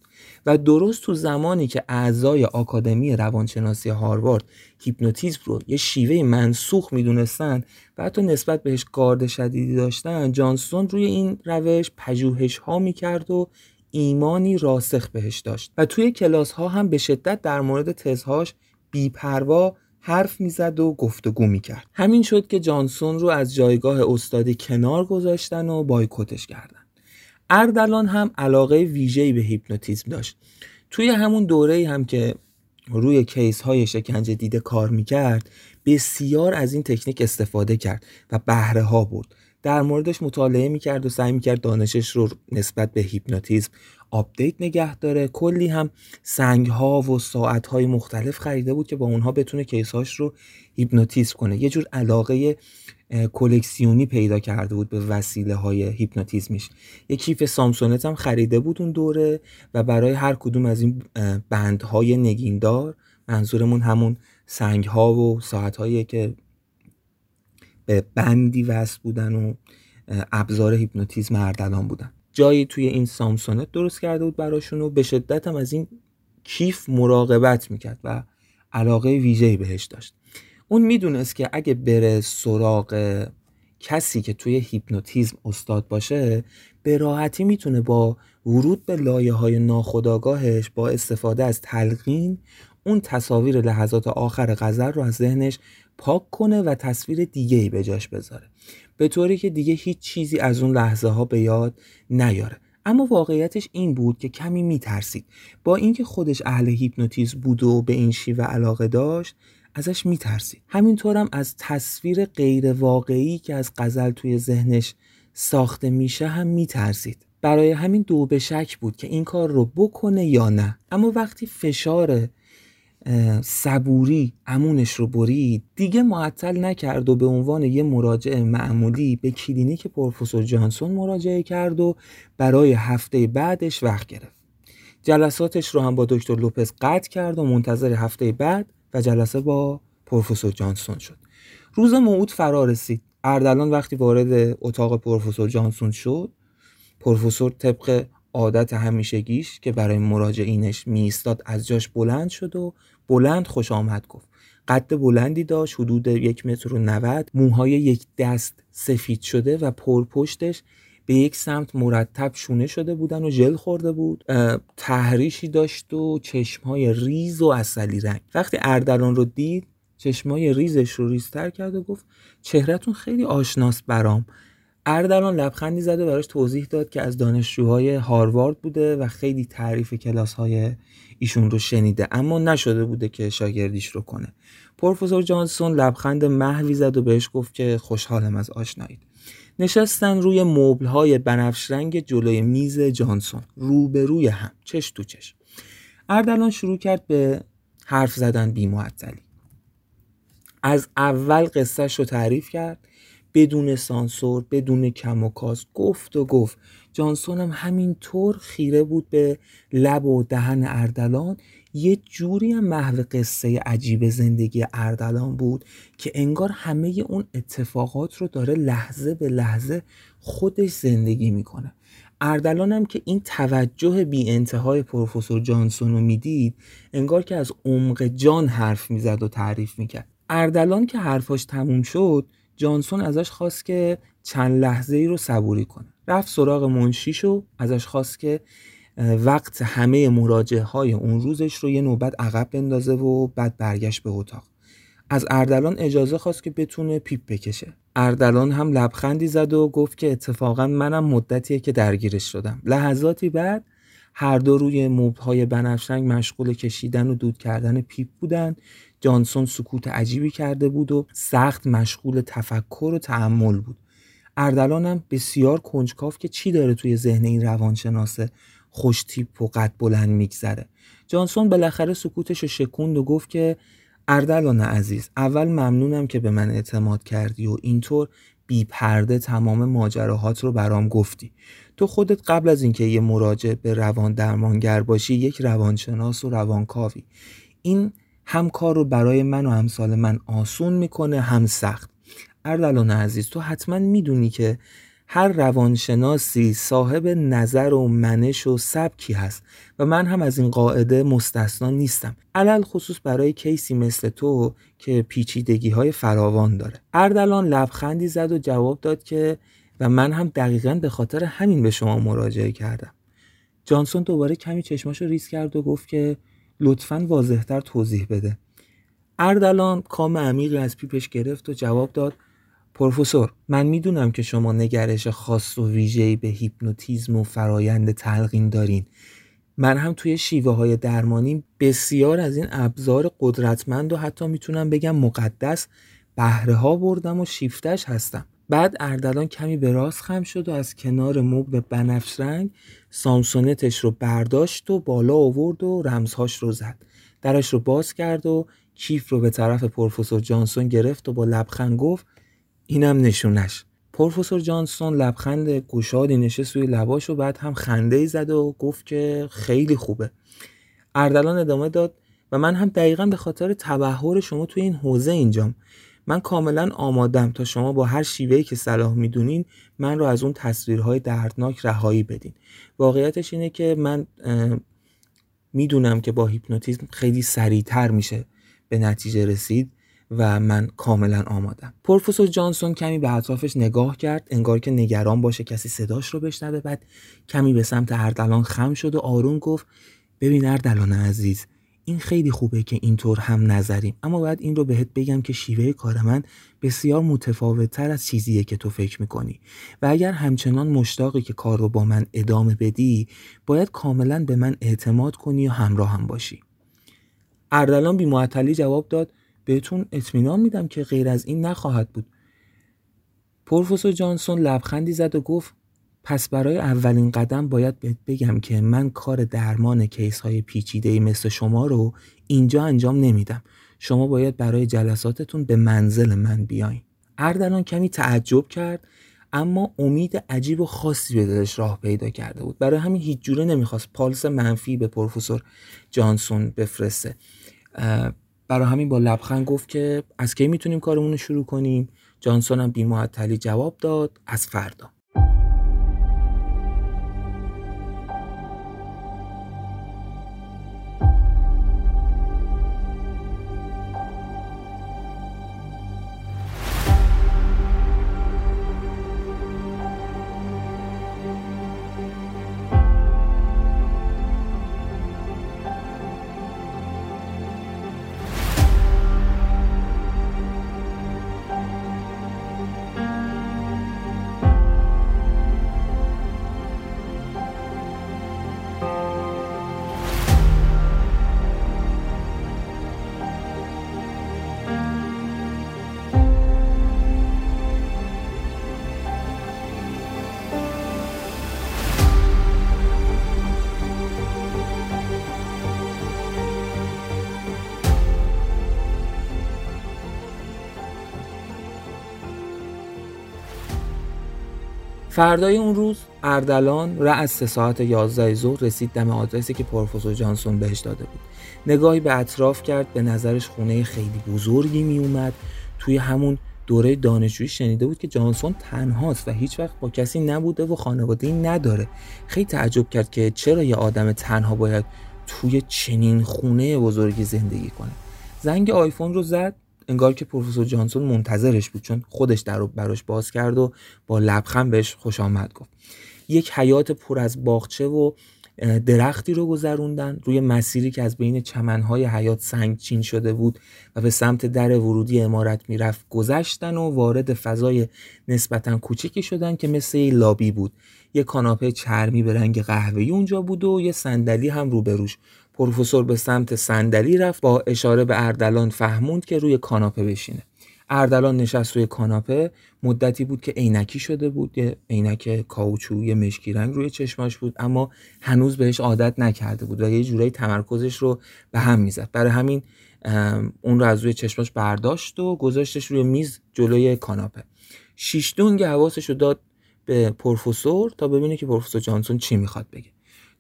و درست تو زمانی که اعضای آکادمی روانشناسی هاروارد هیپنوتیزم رو یه شیوه منسوخ می‌دونستن و حتی نسبت بهش گارد شدیدی داشتن جانسون روی این روش پژوهش ها می‌کرد و ایمانی راسخ بهش داشت. و توی کلاس ها هم به شدت در مورد تزهاش بیپروا حرف می‌زد و گفتگو می‌کرد. همین شد که جانسون رو از جایگاه استادی کنار گذاشتن و بایکوتش کردن. اردلان هم علاقه ویژه‌ای به هیپنوتیزم داشت. توی همون دوره هم که روی case های شکنجه دیده کار می‌کرد بسیار از این تکنیک استفاده کرد و بهره ها برد. در موردش مطالعه می‌کرد و سعی می‌کرد دانشش رو نسبت به هیپنوتیزم update نگه داره. کلی هم سنگ ها و ساعت های مختلف خریده بود که با اونها بتونه case هاش رو هیپنوتیزم کنه. یه جور علاقه کلکسیونی پیدا کرده بود به وسیله های هیپنوتیزمیش یه کیف سامسونت هم خریده بود اون دوره و برای هر کدوم از این بندهای نگیندار منظورمون همون سنگ ها و ساعت هایی که به بندی وصل بودن و ابزار هیپنوتیزم اردلان بودن. جایی توی این سامسونت درست کرده بود براشون و به شدت هم از این کیف مراقبت می‌کرد و علاقه ویژه‌ای بهش داشت. اون می‌دونست که اگه بره سراغ کسی که توی هیپنوتیزم استاد باشه به راحتی می‌تونه با ورود به لایه های ناخداگاهش با استفاده از تلقین اون تصاویر لحظات آخر غزل رو از ذهنش پاک کنه و تصویر دیگه ای به جاش بذاره. به طوری که دیگه هیچ چیزی از اون لحظه ها به یاد نیاره. اما واقعیتش این بود که کمی میترسید. با اینکه خودش اهل هیپنوتیزم بود و به این شیوه علاقه داشت ازش میترسید. همینطورم از تصویر غیر واقعی که از غزل توی ذهنش ساخته میشه هم میترسید. برای همین دو به شک بود که این کار رو بکنه یا نه. اما وقتی فشار صبوری امونش رو برید دیگه معطل نکرد و به عنوان یه مراجع معمولی به کلینیک پروفسور جانسون مراجعه کرد و برای هفته بعدش وقت گرفت. جلساتش رو هم با دکتر لوپز قطع کرد و منتظر هفته بعد و جلسه با پروفسور جانسون شد. روز موعود فرا رسید. اردلان وقتی وارد اتاق پروفسور جانسون شد پروفسور طبق عادت همیشگیش که برای مراجعینش میستاد از جاش بلند شد و بلند خوش آمد گفت. قد بلندی داشت حدود یک متر و نود. موهای یک دست سفید شده و پرپشتش به یک سمت مرتب شونه شده بودن و ژل خورده بود. تحریشی داشت و چشمهای ریز و اصلی رنگ. وقتی اردلان رو دید چشمای ریزش رو ریزتر کرد و گفت چهرهتون خیلی آشناست برام. اردلان لبخندی زد و براش توضیح داد که از دانشجوهای هاروارد بوده و خیلی تعریف کلاس های ایشون رو شنیده اما نشده بوده که شاگردیش رو کنه. پروفسور جانسون لبخند محوی زد و بهش گفت که خوشحالم از آشنایید. نشستن روی مبل های بنفش رنگ جلوی میز جانسون روبروی هم چش تو چش. اردلان شروع کرد به حرف زدن بی از اول قصهش رو تعریف کرد. بدون سانسور بدون کم و کاس گفت و گفت. جانسون هم همینطور خیره بود به لب و دهن اردلان. یه جوری هم محو قصه عجیب زندگی اردلان بود که انگار همه اون اتفاقات رو داره لحظه به لحظه خودش زندگی می‌کنه. اردلان هم که این توجه بی انتهای پروفسور جانسون رو می‌دید انگار که از عمق جان حرف می‌زد و تعریف می‌کرد. اردلان که حرفاش تموم شد جانسون ازش خواست که چند لحظه ای رو صبوری کنه. رفت سراغ منشیشو ازش خواست که وقت همه مراجعه های اون روزش رو یه نوبت عقب بندازه و بعد برگشت به اتاق. از اردلان اجازه خواست که بتونه پیپ بکشه. اردلان هم لبخندی زد و گفت که اتفاقا منم مدتیه که درگیرش شدم. لحظاتی بعد هر دو روی های بنفش‌رنگ مشغول کشیدن و دود کردن پیپ بودن. جانسون سکوت عجیبی کرده بود و سخت مشغول تفکر و تأمل بود. اردلان هم بسیار کنجکاو که چی داره توی ذهن این روانشناس خوش تیپ و قد بلند میگذره. جانسون بالاخره سکوتش رو شکوند و گفت که اردلان عزیز اول ممنونم که به من اعتماد کردی و اینطور بی پرده تمام ماجراهات رو برام گفتی. تو خودت قبل از اینکه یه مراجع به روان درمانگر باشی یک روانشناس و روانکاوی. این هم کار رو برای من و همسال من آسون می‌کنه هم سخت. اردلان عزیز تو حتما می‌دونی که هر روانشناسی صاحب نظر و منش و سبکی هست و من هم از این قاعده مستثنا نیستم. علی‌الخصوص برای case ی مثل تو که پیچیدگی های فراوان داره. اردلان لبخندی زد و جواب داد که و من هم دقیقا به خاطر همین به شما مراجعه کردم. جانسون دوباره کمی چشماشو ریز کرد و گفت که لطفا واضحتر توضیح بده. اردلان کام عمیقی از پیپش گرفت و جواب داد پروفسور من می‌دونم که شما نگرش خاص و ویژه‌ای به هیپنوتیزم و فرایند تلقین دارین. من هم توی شیوه های درمانی بسیار از این ابزار قدرتمند و حتی می‌تونم بگم مقدس بهره ها بردم و شیفتش هستم. بعد اردلان کمی به راست خم شد و از کنار مبل بنفش رنگ سامسونتش رو برداشت و بالا آورد و رمزهاش رو زد. درش رو باز کرد و کیف رو به طرف پروفسور جانسون گرفت و با لبخند گفت اینم نشونش. پروفسور جانسون لبخند گشادی نشست روی لباش و بعد هم خنده ای زد و گفت که خیلی خوبه. اردلان ادامه داد و من هم دقیقا به خاطر تبهر شما توی این حوزه اینجام. من کاملا آمادم تا شما با هر شیوهی که صلاح می‌دونین من رو از اون تصویرهای دردناک رهایی بدین. واقعیتش اینه که من می‌دونم که با هیپنوتیزم خیلی سریعتر میشه به نتیجه رسید و من کاملا آمادم. پروفسور جانسون کمی به اطرافش نگاه کرد انگار که نگران باشه کسی صداش رو بشنوه. بعد کمی به سمت اردلان خم شد و آروم گفت ببین اردلان عزیز این خیلی خوبه که اینطور هم نظریم. اما باید این رو بهت بگم که شیوه کار من بسیار متفاوت تر از چیزیه که تو فکر می‌کنی. و اگر همچنان مشتاقی که کار رو با من ادامه بدی باید کاملا به من اعتماد کنی و همراه هم باشی. اردلان بی جواب داد بهتون اطمینان میدم که غیر از این نخواهد بود. پروفسور جانسون لبخندی زد و گفت پس برای اولین قدم باید بهت بگم که من کار درمان کیس های پیچیده مثل شما رو اینجا انجام نمیدم. شما باید برای جلساتتون به منزل من بیاین. اردلان کمی تعجب کرد اما امید عجیب و خاصی به دلش راه پیدا کرده بود. برای همین هیچ جوره نمی‌خواست پالس منفی به پروفسور جانسون بفرسته. برای همین با لبخند گفت که از کی می‌تونیم کارمون رو شروع کنیم؟ جانسون هم بی جواب داد از فردا. فردای اون روز اردلان رأس ساعت 11 ظهر رسید دم آدرسی که پروفسور جانسون بهش داده بود. نگاهی به اطراف کرد به نظرش خونه خیلی بزرگی می اومد توی همون دوره دانشجویی شنیده بود که جانسون تنهاست و هیچ وقت با کسی نبوده و خانواده نداره. خیلی تعجب کرد که چرا یه آدم تنها باید توی چنین خونه بزرگی زندگی کنه. زنگ آیفون رو زد. انگار که پروفسور جانسون منتظرش بود چون خودش در رو براش باز کرد و با لبخند بهش خوش آمد گفت. یک حیات پر از باغچه و درختی رو گذروندن. روی مسیری که از بین چمنهای حیات سنگ چین شده بود و به سمت در ورودی امارت می‌رفت گذشتن و وارد فضای نسبتا کوچکی شدن که مثل یه لابی بود. یه کاناپه چرمی به رنگ قهوه‌ای اونجا بود و یه صندلی هم روبروش. پروفسور به سمت صندلی رفت با اشاره به اردلان فهموند که روی کاناپه بشینه. اردلان نشست روی کاناپه مدتی بود که عینکی شده بود یه عینک کاوچویی مشکی رنگ روی چشماش بود اما هنوز بهش عادت نکرده بود و یه جورایی تمرکزش رو به هم می‌زد. برای همین اون رو از روی چشماش برداشت و گذاشتش روی میز جلوی کاناپه. شیش دونگ حواسش رو داد به پروفسور تا ببینه که پروفسور جانسون چی می‌خواد بگه.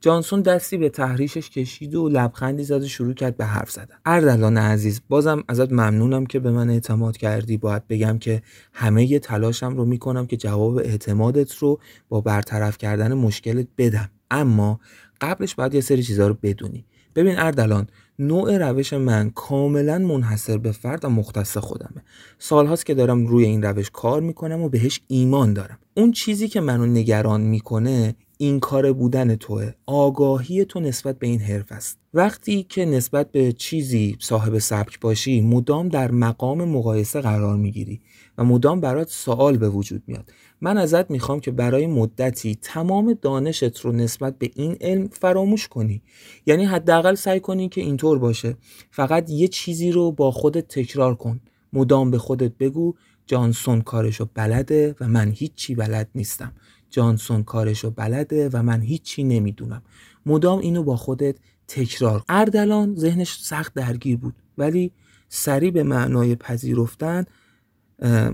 جانسون دستی به تحریشش کشید و لبخندی زد و شروع کرد به حرف زدن. اردلان عزیز بازم ازت ممنونم که به من اعتماد کردی. باید بگم که همه تلاشم رو می‌کنم که جواب اعتمادت رو با برطرف کردن مشکلت بدم. اما قبلش باید یه سری چیزها رو بدونی. ببین اردلان نوع روش من کاملا منحصر به فرد و مختص خودمه. سالهاست که دارم روی این روش کار می‌کنم و بهش ایمان دارم. اون چیزی که منو نگران می‌کنه این کار بودن توه. آگاهی تو نسبت به این حرف است. وقتی که نسبت به چیزی صاحب سبک باشی مدام در مقام مقایسه قرار می‌گیری و مدام برات سوال به وجود میاد. من ازت می‌خوام که برای مدتی تمام دانشت رو نسبت به این علم فراموش کنی. یعنی حداقل سعی کنی که اینطور باشه. فقط یه چیزی رو با خودت تکرار کن. مدام به خودت بگو جانسون کارشو بلده و من هیچی بلد نیستم. جانسون کارشو بلده و من هیچی نمی‌دونم. مدام اینو با خودت تکرار اردلان ذهنش سخت درگیر بود ولی سریع به معنای پذیرفتن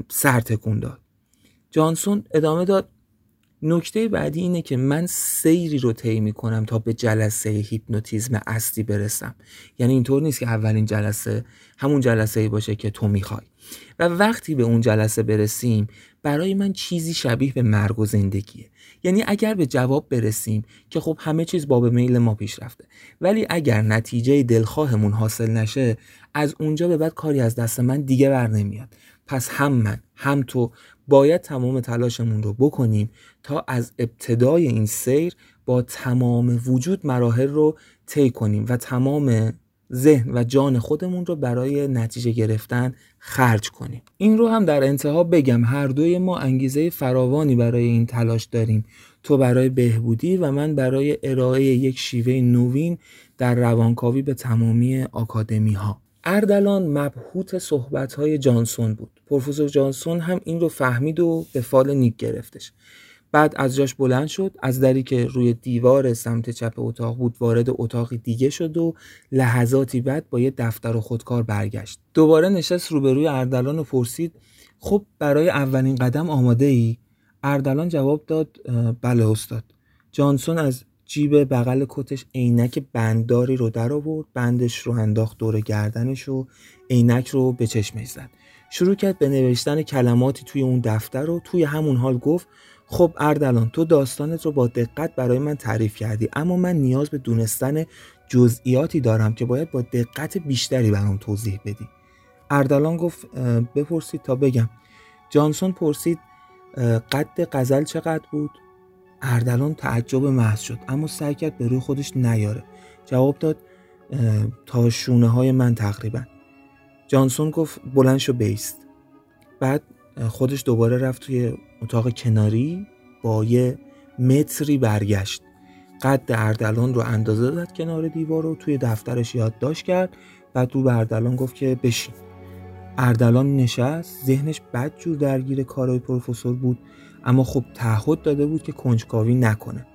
سر تکون داد. جانسون ادامه داد نکته بعدی اینه که من سیری رو طی می‌کنم تا به جلسه هیپنوتیزم اصلی برسم. یعنی اینطور نیست که اولین جلسه همون جلسه باشه که تو می‌خوای. و وقتی به اون جلسه برسیم برای من چیزی شبیه به مرگ و زندگیه. یعنی اگر به جواب برسیم که خب همه چیز باب میل ما پیش رفته ولی اگر نتیجه دلخواهمون حاصل نشه از اونجا به بعد کاری از دست من دیگه بر نمیاد. پس هم من هم تو باید تمام تلاشمون رو بکنیم تا از ابتدای این سیر با تمام وجود مراحل رو طی کنیم و تمام ذهن و جان خودمون رو برای نتیجه گرفتن خرج کنیم. این رو هم در انتها بگم. هر دوی ما انگیزه فراوانی برای این تلاش داریم. تو برای بهبودی و من برای ارائه یک شیوه نوین در روانکاوی به تمامی آکادمی ها اردلان مبهوت صحبت های جانسون بود. پروفسور جانسون هم این رو فهمید و به فال نیک گرفتش. بعد از جاش بلند شد از دری که روی دیوار سمت چپ اتاق بود وارد اتاقی دیگه شد و لحظاتی بعد با یه دفتر و خودکار برگشت. دوباره نشست روبروی اردلان و پرسید خب برای اولین قدم آماده ای؟ اردلان جواب داد بله استاد. جانسون از جیب بغل کتش عینک بندداری رو در آورد بندش رو انداخت دور گردنش و عینک رو به چشمش زد. شروع کرد به نوشتن کلماتی توی اون دفتر رو توی همون حال گفت خب اردلان تو داستانت رو با دقت برای من تعریف کردی اما من نیاز به دونستن جزئیاتی دارم که باید با دقت بیشتری برام توضیح بدی. اردلان گفت بپرسید تا بگم. جانسون پرسید قد غزل چقدر بود؟ اردلان تعجب محض شد اما سعی کرد به روی خودش نیاره. جواب داد تا شونه های من تقریبا. جانسون گفت بلند شو بیست. بعد خودش دوباره رفت توی اتاق کناری با یه متری برگشت. قد اردلان رو اندازه داد کنار دیوار رو توی دفترش یادداشت کرد بعد رو به اردلان گفت که بشین. اردلان نشست ذهنش بد جور درگیر کارهای پروفسور بود اما خب تعهد داده بود که کنجکاوی نکنه.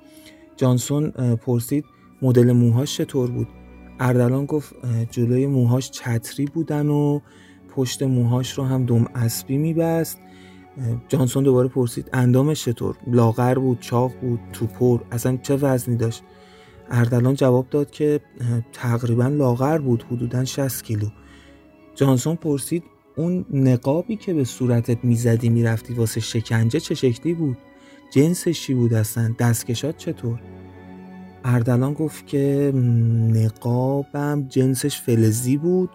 جانسون پرسید مدل موهاش چطور بود؟ اردلان گفت جلوی موهاش چتری بودن و پشت موهاش رو هم دم اسبی میبست. جانسون دوباره پرسید اندامش چطور؟ لاغر بود چاق بود توپر اصلا چه وزنی داشت؟ اردلان جواب داد که تقریبا لاغر بود حدودا 60 کیلو. جانسون پرسید اون نقابی که به صورتت می‌زدی می‌رفتی واسه شکنجه چه شکلی بود؟ جنسش چی بود اصلا؟ دستکشات چطور؟ اردلان گفت که نقابم جنسش فلزی بود.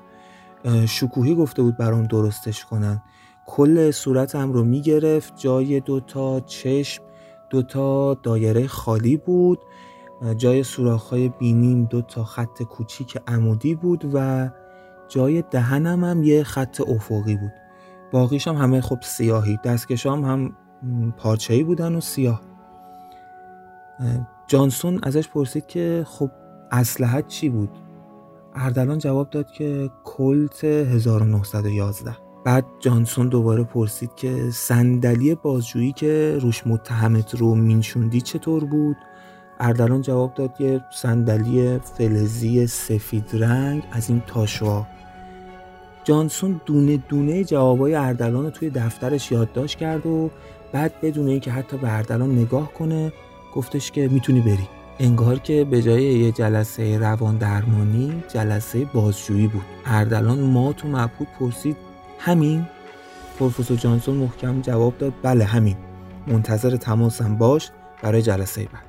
شکوهی گفته بود برام درستش کنن. کل صورتم رو می‌گرفت جای دوتا چشم دوتا دایره خالی بود جای سوراخ‌های بینیم دو تا خط کوچیک عمودی بود و جای دهنم هم یه خط افقی بود. باقیش هم همه خب سیاهی دستکشام هم پارچه‌ای بودن و سیاه. جانسون ازش پرسید که خب اسلحت چی بود؟ اردلان جواب داد که کلت 1911 بعد جانسون دوباره پرسید که صندلی بازجویی که روش متهمت رو مینشوندی چطور بود؟ اردلان جواب داد یه صندلی فلزی سفید رنگ از این تاشوا. جانسون دونه دونه جوابای اردلان رو توی دفترش یادداشت کرد و بعد بدون اینکه حتی به اردلان نگاه کنه گفتش که می‌تونی بری. انگار که به جای یه جلسه روان درمانی جلسه بازجویی بود. اردلان ما تو مبهوت پرسید همین؟ پروفسور جانسون محکم جواب داد بله همین. منتظر تماسم باش برای جلسه بعد.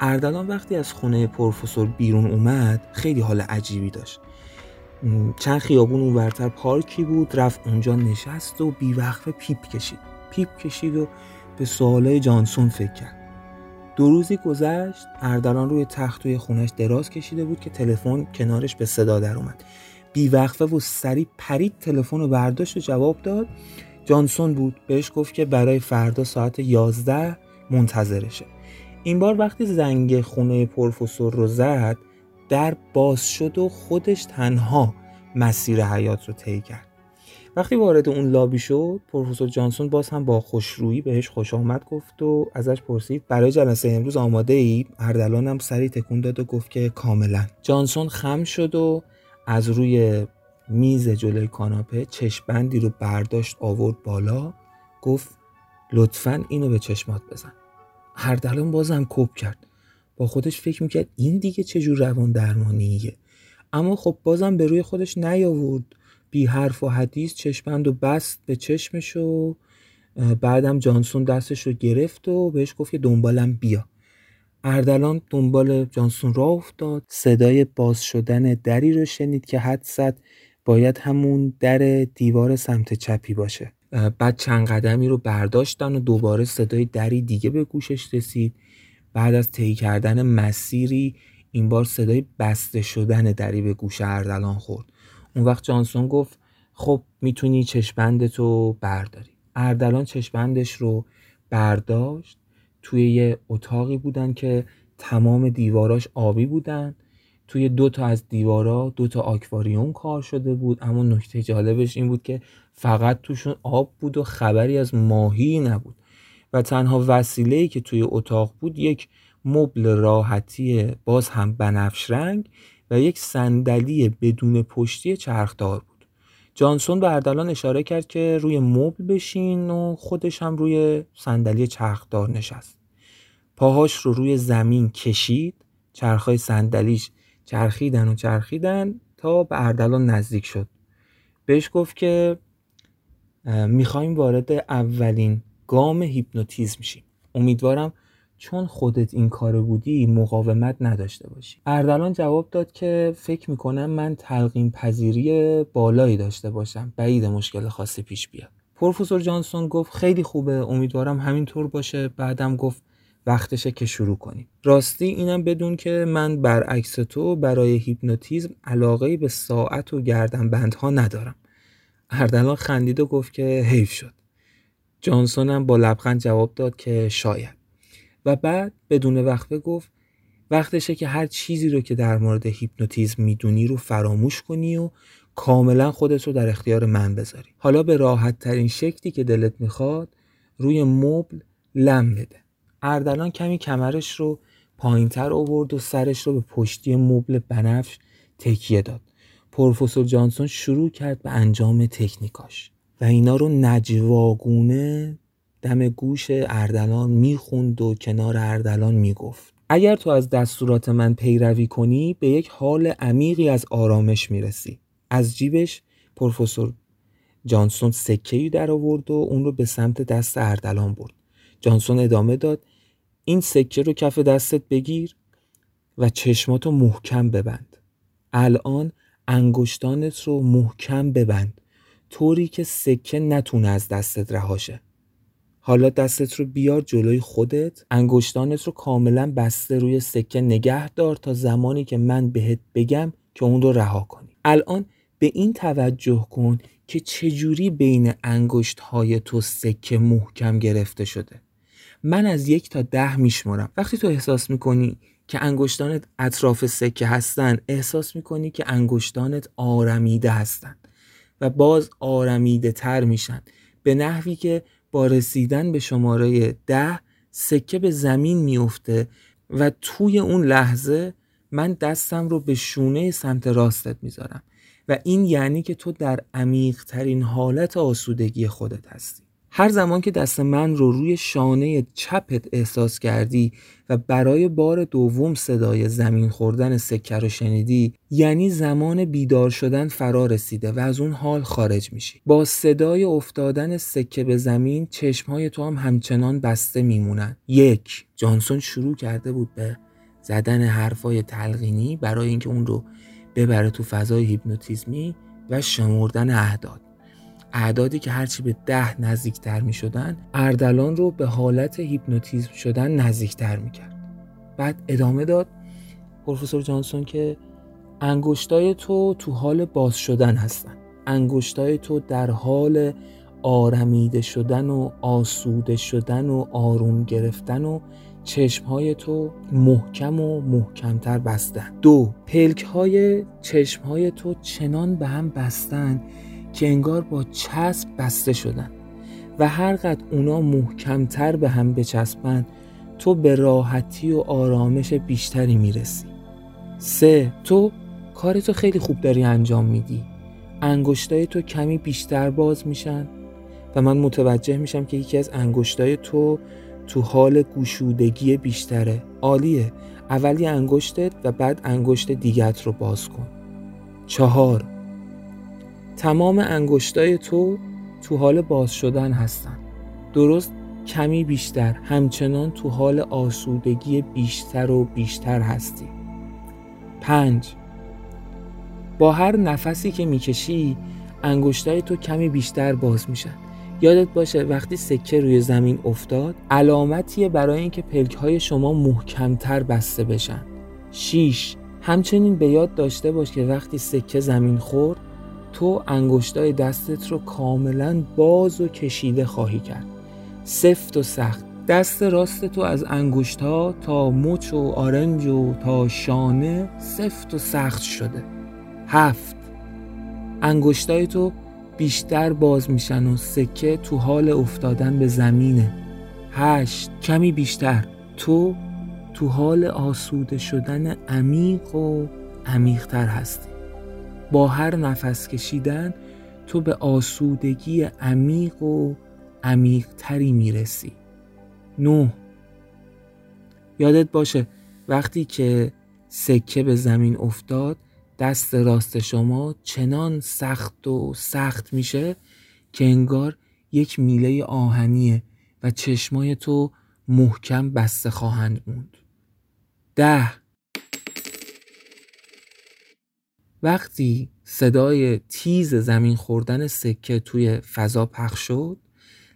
اردلان وقتی از خونه پروفسور بیرون اومد خیلی حال عجیبی داشت. چند خیابون اونورتر پارکی بود رفت اونجا نشست و بیوقفه پیپ کشید. پیپ کشید و به سوالای جانسون فکر کرد. دو روزی گذشت اردلان روی تخت توی خونش دراز کشیده بود که تلفن کنارش به صدا در اومد. بیوقفه و سریع پرید تلفن رو برداشت و جواب داد. جانسون بود بهش گفت که برای فردا ساعت 11 منتظرشه. این بار وقتی زنگ خونه پروفسور رو زد در باز شد و خودش تنها مسیر حیات رو طی کرد. وقتی وارد اون لابی شد پروفسور جانسون باز هم با خوشرویی بهش خوش آمد گفت و ازش پرسید برای جلسه امروز آماده ای؟ اردلان هم سری تکون داد و گفت که کاملا. جانسون خم شد و از روی میز جلوی کاناپه چشمبندی رو برداشت آورد بالا گفت لطفا اینو به چشمات بزن. اردلان بازم کپ کرد. با خودش فکر می‌کرد این دیگه چجور روان درمانیه اما خب بازم به روی خودش نیاورد. بی حرف و حدیث چشمند و بست به چشمش و بعدم جانسون دستش رو گرفت و بهش گفت که دنبالم بیا. اردلان دنبال جانسون را افتاد. صدای باز شدن دری رو شنید که حد زد باید همون در دیوار سمت چپی باشه. بعد چند قدمی رو برداشتن و دوباره صدای دری دیگه به گوشش رسید. بعد از طی کردن مسیری این بار صدای بسته شدن دری به گوش اردلان خورد. اون وقت جانسون گفت خب می‌تونی چشمندتو برداری. اردلان چشمندش رو برداشت. توی یه اتاقی بودن که تمام دیواراش آبی بودن. توی دو تا از دیوارا دو تا آکواریوم کار شده بود. اما نکته جالبش این بود که فقط توشون آب بود و خبری از ماهی نبود. و تنها وسیله‌ای که توی اتاق بود یک مبل راحتی باز هم بنفش رنگ و یک صندلی بدون پشتی چرخدار بود. جانسون به اردلان اشاره کرد که روی مبل بشین و خودش هم روی صندلی چرخدار نشست. پاهاش رو روی زمین کشید چرخهای صندلیش چرخیدن و چرخیدن تا به اردلان نزدیک شد. بهش گفت که می‌خوایم وارد اولین گام هیپنوتیزم شیم. امیدوارم چون خودت این کار بودی مقاومت نداشته باشی. اردلان جواب داد که فکر می‌کنم من تلقین پذیری بالایی داشته باشم. بعید مشکل خاصی پیش بیاد. پروفسور جانسون گفت خیلی خوبه امیدوارم همینطور باشه. بعدم گفت وقتشه که شروع کنیم. راستی اینم بدون که من برعکس تو برای هیپنوتیزم علاقه به ساعت و گردن بندها ندارم. اردلان خندید و گفت که حیف شد. جانسون هم با لبخند جواب داد که شاید. و بعد بدون وقفه گفت وقتشه که هر چیزی رو که در مورد هیپنوتیزم می‌دونی رو فراموش کنی و کاملا خودت رو در اختیار من بذاری. حالا به راحت ترین شکلی که دلت می‌خواد روی مبل لم بده. اردلان کمی کمرش رو پایینتر آورد و سرش رو به پشتی مبل بنفش تکیه داد. پروفسور جانسون شروع کرد به انجام تکنیکاش و اینا رو نجواگونه دم گوش اردلان می‌خوند و کنار اردلان می‌گفت. اگر تو از دستورات من پیروی کنی به یک حال عمیقی از آرامش می‌رسی. از جیبش پروفسور جانسون سکه در آورد و اون رو به سمت دست اردلان برد. جانسون ادامه داد این سکه رو کف دستت بگیر و چشماتو محکم ببند. الان انگشتانت رو محکم ببند. طوری که سکه نتونه از دستت رهاشه حالا دستت رو بیار جلوی خودت. انگشتانت رو کاملا بسته روی سکه نگه دار تا زمانی که من بهت بگم که اون رو رها کنی. الان به این توجه کن که چجوری بین انگشت های تو سکه محکم گرفته شده. من از یک تا ده میشمرم وقتی تو احساس می‌کنی که انگشتانت اطراف سکه هستن احساس می‌کنی که انگشتانت آرمیده هستن و باز آرمیده تر میشن. به نحوی که با رسیدن به شماره ده سکه به زمین میفته و توی اون لحظه من دستم رو به شونه سمت راستت می‌ذارم. و این یعنی که تو در عمیق ترین حالت آسودگی خودت هستی. هر زمان که دست من رو روی شانه چپت احساس کردی و برای بار دوم صدای زمین خوردن سکه رو شنیدی یعنی زمان بیدار شدن فرا رسیده و از اون حال خارج میشی. با صدای افتادن سکه به زمین چشمهای تو هم همچنان بسته میمونن. یک جانسون شروع کرده بود به زدن حرفای تلقینی برای اینکه اون رو ببره تو فضای هیپنوتیزمی و شمردن اهداد اعدادی که هرچی به ده نزدیکتر می شدن اردلان رو به حالت هیپنوتیزم شدن نزدیکتر می کرد بعد ادامه داد پروفسور جانسون که انگشتای تو تو حال باز شدن هستن. انگشتای تو در حال آرمیده شدن و آسوده شدن و آروم گرفتن و چشمهای تو محکم و محکمتر بستن. دو پلک های چشمهای تو چنان به هم بستن که انگار با چسب بسته شدن و هرقدر اونا محکمتر به هم بچسبن تو به راحتی و آرامش بیشتری می‌رسی. سه تو کارتو خیلی خوب داری انجام میدی. انگشتای تو کمی بیشتر باز میشن و من متوجه میشم که یکی از انگشتای تو تو حال گشودگی بیشتره. عالیه. اول یه انگشتت و بعد انگشت دیگت رو باز کن. چهار تمام انگشتای تو تو حال باز شدن هستن. درست کمی بیشتر همچنان تو حال آسودگی بیشتر و بیشتر هستی. پنج. با هر نفسی که می‌کشی انگشتای تو کمی بیشتر باز میشن. یادت باشه وقتی سکه روی زمین افتاد علامتیه برای اینکه پلک های شما محکمتر بسته بشن. 6 همچنین به یاد داشته باش که وقتی سکه زمین خورد تو انگشتای دستت رو کاملا باز و کشیده خواهی کرد. سفت و سخت. دست راست تو از انگشت تا مچ و آرنج و تا شانه سفت و سخت شده. هفت. انگشتای تو بیشتر باز میشن و سکه تو حال افتادن به زمینه. هشت. کمی بیشتر. تو تو حال آسوده شدن عمیق و عمیقتر هستی. با هر نفس کشیدن تو به آسودگی عمیق و عمیقتری می‌رسی. نه. یادت باشه وقتی که سکه به زمین افتاد دست راست شما چنان سخت و سخت میشه که انگار یک میله آهنیه و چشمای تو محکم بسته خواهند موند. ده. وقتی صدای تیز زمین خوردن سکه توی فضا پخش شد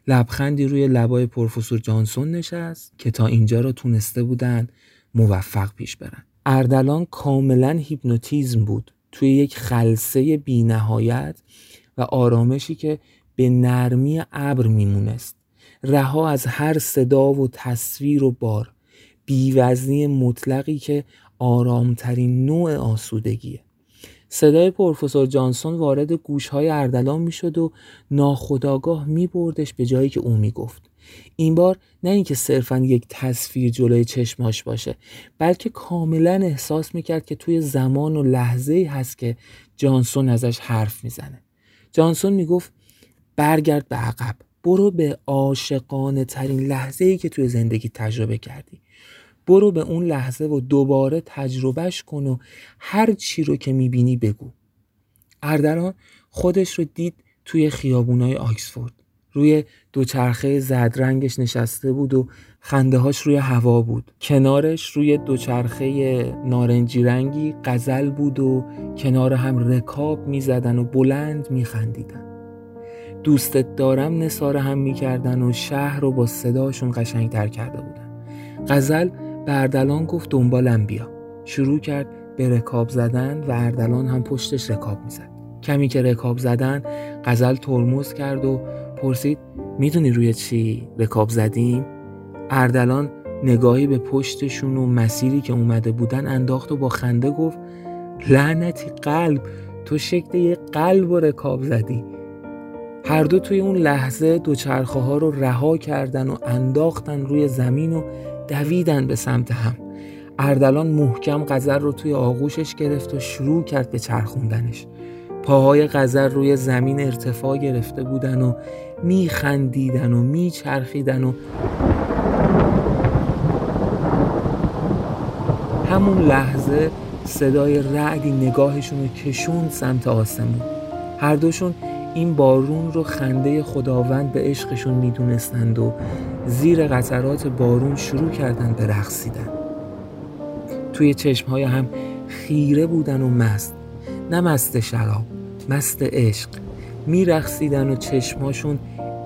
لبخندی روی لبای پروفسور جانسون نشست که تا اینجا رو تونسته بودن موفق پیش برن اردلان کاملا هیپنوتیزم بود توی یک خلصه بینهایت و آرامشی که به نرمی ابر میمونست. رها از هر صدا و تصویر و بار بیوزنی مطلقی که آرامترین نوع آسودگیه. صدای پروفسور جانسون وارد گوشهای اردلان می‌شد و ناخداگاه میبردش به جایی که او می‌گفت. این بار نه اینکه صرفا یک تصویر جلوی چشماش باشه بلکه کاملا احساس می‌کرد که توی زمان و لحظه ای هست که جانسون ازش حرف می‌زنه. جانسون می‌گفت برگرد به عقب برو به عاشقانه ترین لحظه ای که توی زندگی تجربه کردی. برو به اون لحظه و دوباره تجربهش کن و هر چی رو که می‌بینی بگو. اردلان خودش رو دید توی خیابونای آکسفورد. روی دوچرخه زد رنگش نشسته بود و خنده هاش روی هوا بود. کنارش روی دوچرخه نارنجی رنگی قزل بود و کنار هم رکاب می‌زدن و بلند میخندیدن. دوستت دارم نصاره هم می‌کردن و شهر رو با صداشون قشنگتر کرده بودن. قزل به اردلان گفت دنبالم بیا. شروع کرد به رکاب زدن و اردلان هم پشتش رکاب می‌زد. کمی که رکاب زدن قزل ترمز کرد و پرسید می‌دونی روی چی رکاب زدیم؟ اردلان نگاهی به پشتشون و مسیری که اومده بودن انداخت و با خنده گفت لعنتی قلب تو شکل یه قلب و رکاب زدی. هر دو توی اون لحظه دوچرخه ها رو رها کردن و انداختن روی زمین و دویدن به سمت هم. اردلان محکم قذر رو توی آغوشش گرفت و شروع کرد به چرخوندنش. پاهای قذر روی زمین ارتفاع گرفته بودن و میخندیدن و میچرخیدن و همون لحظه صدای رعدی نگاهشون رو کشوند سمت آسمون. هر دوشون این بارون رو خنده خداوند به عشقشون می‌دونستند و زیر قطرات بارون شروع کردن به رقصیدن. توی چشمهای هم خیره بودن و مست. نه مست شراب مست عشق. میرخسیدن و چشماشون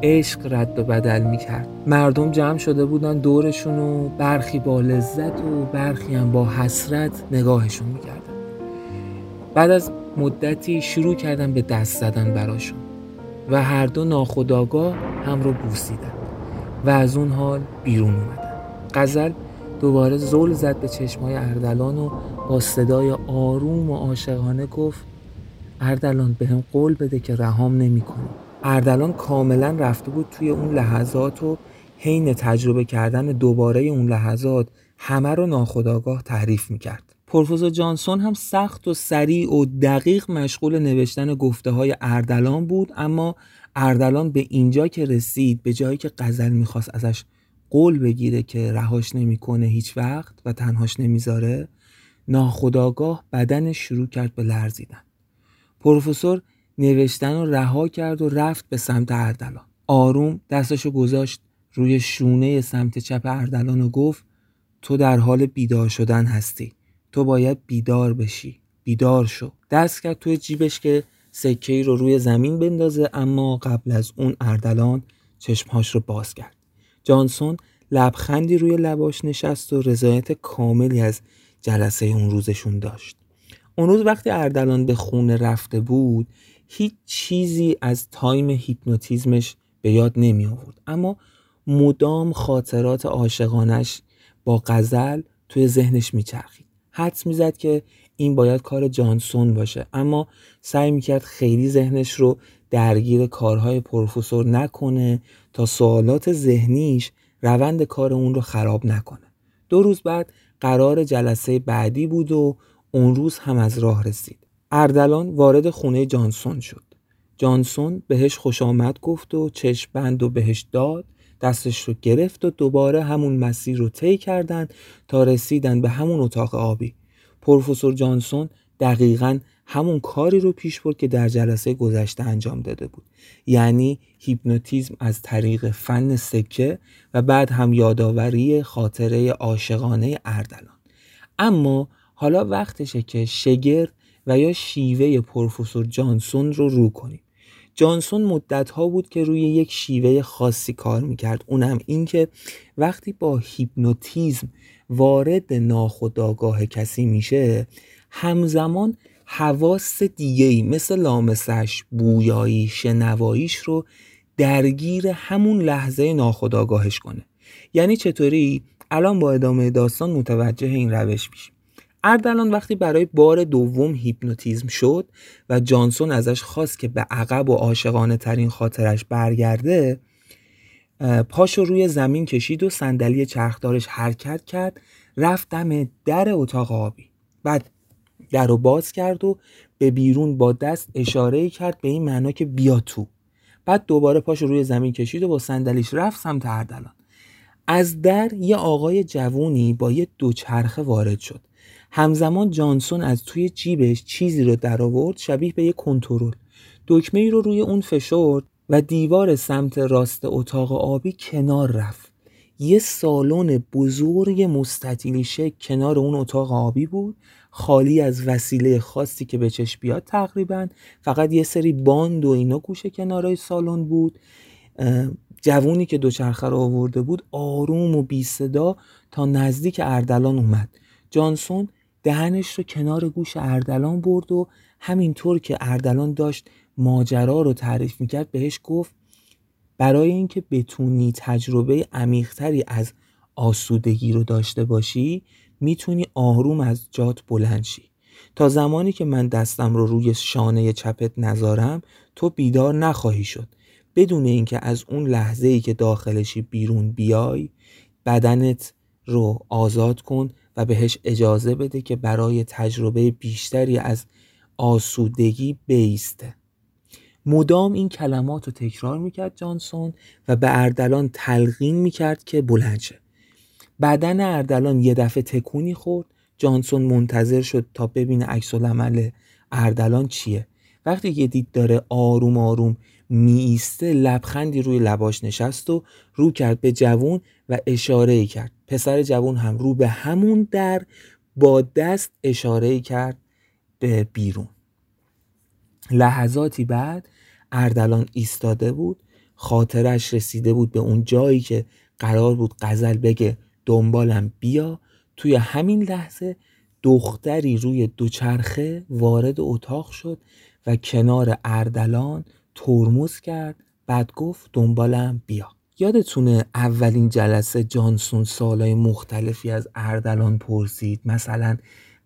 عشق رد و بدل می‌کرد. مردم جمع شده بودن دورشون و برخی با لذت و برخی هم با حسرت نگاهشون می‌کردن. بعد از مدتی شروع کردن به دست زدن براشون و هر دو ناخداگاه هم رو بوسیدن و از اون حال بیرون اومدن. قزل دوباره زل زد به چشمای اردلان و با صدای آروم و عاشقانه گفت اردلان به هم قول بده که رهام نمی‌کنی اردلان کاملا رفته بود توی اون لحظات و حین تجربه کردن دوباره اون لحظات همه رو ناخداگاه تعریف می‌کرد. پروفسور جانسون هم سخت و سریع و دقیق مشغول نوشتن گفته های اردلان بود اما اردلان به اینجا که رسید به جایی که قزل می‌خواست ازش قول بگیره که رهاش نمی‌کنه هیچ وقت و تنهاش نمی‌ذاره ناخداگاه بدنش شروع کرد به لرزیدن. پروفسور نوشتن رو رها کرد و رفت به سمت اردلان. آروم دستشو گذاشت روی شونه سمت چپ اردلان و گفت تو در حال بیدار شدن هستی. تو باید بیدار بشی. بیدار شو. دست کرد توی جیبش که سکه رو روی زمین بندازه اما قبل از اون اردلان چشمهاش رو باز کرد. جانسون لبخندی روی لباش نشست و رضایت کاملی از جلسه اون روزشون داشت. اون روز وقتی اردلان به خونه رفته بود هیچ چیزی از time هیپنوتیزمش به یاد نمی آورد. اما مدام خاطرات عاشقانش با غزل توی ذهنش میچرخید حدس می‌زد که این باید کار جانسون باشه. اما سعی می‌کرد خیلی ذهنش رو درگیر کارهای پروفسور نکنه تا سوالات ذهنیش روند کار اون رو خراب نکنه. دو روز بعد قرار جلسه بعدی بود و اون روز هم از راه رسید. اردلان وارد خونه جانسون شد. جانسون بهش خوش آمد گفت و چشم بند و بهش داد. دستش رو گرفت و دوباره همون مسیر رو طی کردن تا رسیدن به همون اتاق آبی. پروفسور جانسون دقیقا همون کاری رو پیش برد که در جلسه گذشته انجام داده بود. یعنی هیپنوتیزم از طریق فن سکه و بعد هم یادآوری خاطره عاشقانه اردلان. اما حالا وقتشه که شگرد و یا شیوه پروفسور جانسون رو رو کنیم. جانسون مدت ها بود که روی یک شیوه خاصی کار می‌کرد. اونم این که وقتی با هیپنوتیزم وارد ناخودآگاه کسی میشه همزمان حواس دیگه ای مثل لامسش، بویایی، شنواییش رو درگیر همون لحظه ناخودآگاهش کنه. یعنی چطوری؟ الان با ادامه داستان متوجه این روش میشیم. اردلان وقتی برای بار دوم هیپنوتیزم شد و جانسون ازش خواست که به عقب و عاشقانه ترین خاطرش برگرده پاشو روی زمین کشید و صندلی چرخدارش حرکت کرد رفت دم در اتاق آبی. بعد در رو باز کرد و به بیرون با دست اشاره کرد به این معنا که بیا تو. بعد دوباره پاشو روی زمین کشید و با صندلیش رفت سمت اردلان. از در یه آقای جوونی با یه دوچرخه وارد شد. همزمان جانسون از توی جیبش چیزی رو در آورد شبیه به یک کنترل. دکمه رو روی اون فشرد و دیوار سمت راست اتاق آبی کنار رفت. یه سالن بزرگ مستطیلی شکل کنار اون اتاق آبی بود خالی از وسیله خاصی که به چشم بیاد تقریبا. فقط یه سری باند و اینا گوشه کنارای سالن بود. جوونی که دوچرخه رو آورده بود آروم و بی صدا تا نزدیک اردلان اومد. جانسون دهنش رو کنار گوش اردلان برد و همینطور که اردلان داشت ماجرا رو تعریف می‌کرد بهش گفت برای اینکه بتونی تجربه عمیقتری از آسودگی رو داشته باشی می‌تونی آروم از جات بلند شی. تا زمانی که من دستم رو روی شانه چپت نذارم تو بیدار نخواهی شد. بدون اینکه از اون لحظه ای که داخلشی بیرون بیای بدنت رو آزاد کن و بهش اجازه بده که برای تجربه بیشتری از آسودگی بیسته. مدام این کلمات رو تکرار می‌کرد جانسون و به اردلان تلقین می‌کرد که بلند شه. بدن اردلان یه دفعه تکونی خورد. جانسون منتظر شد تا ببینه عکس العمل اردلان چیه. وقتی که دید داره آروم آروم میسته لبخندی روی لباش نشست و رو کرد به جوون و اشاره کرد. پسر جوون هم رو به همون در با دست اشاره کرد به بیرون. لحظاتی بعد اردلان ایستاده بود خاطرش رسیده بود به اون جایی که قرار بود قزل بگه دنبالم بیا. توی همین لحظه دختری روی دوچرخه وارد اتاق شد و کنار اردلان ترمز کرد بعد گفت دنبالم بیا. یادتونه اولین جلسه جانسون سالای مختلفی از اردلان پرسید؟ مثلا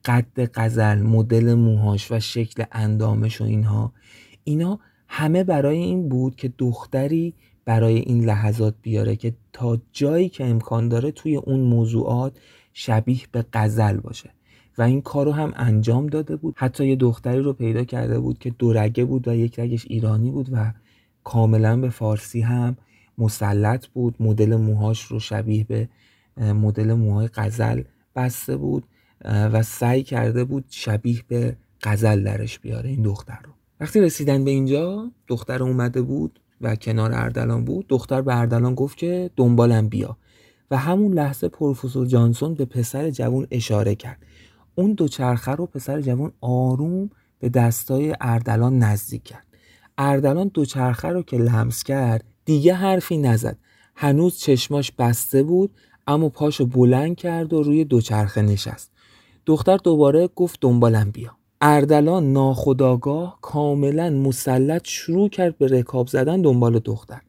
قد قزل مدل موهاش و شکل اندامش و اینها. اینا همه برای این بود که دختری برای این لحظات بیاره که تا جایی که امکان داره توی اون موضوعات شبیه به قزل باشه. و این کار رو هم انجام داده بود. حتی یه دختری رو پیدا کرده بود که دورگه بود و یک رگش ایرانی بود و کاملا به فارسی هم مسلط بود. مدل موهاش رو شبیه به مدل موهای قزل بسته بود و سعی کرده بود شبیه به قزل درش بیاره این دختر رو. وقتی رسیدن به اینجا دختر اومده بود و کنار اردلان بود. دختر به اردلان گفت که دنبالم بیا. و همون لحظه پروفسور جانسون به پسر جوان اشاره کرد. اون دوچرخه رو پسر جوان آروم به دستای اردلان نزدیک کرد. اردلان دوچرخه رو که لمس کرد دیگه حرفی نزد. هنوز چشماش بسته بود اما پاشو بلند کرد و روی دوچرخه نشست. دختر دوباره گفت دنبالم بیا. اردلان ناخداگاه کاملا مسلط شروع کرد به رکاب زدن دنبال دختر.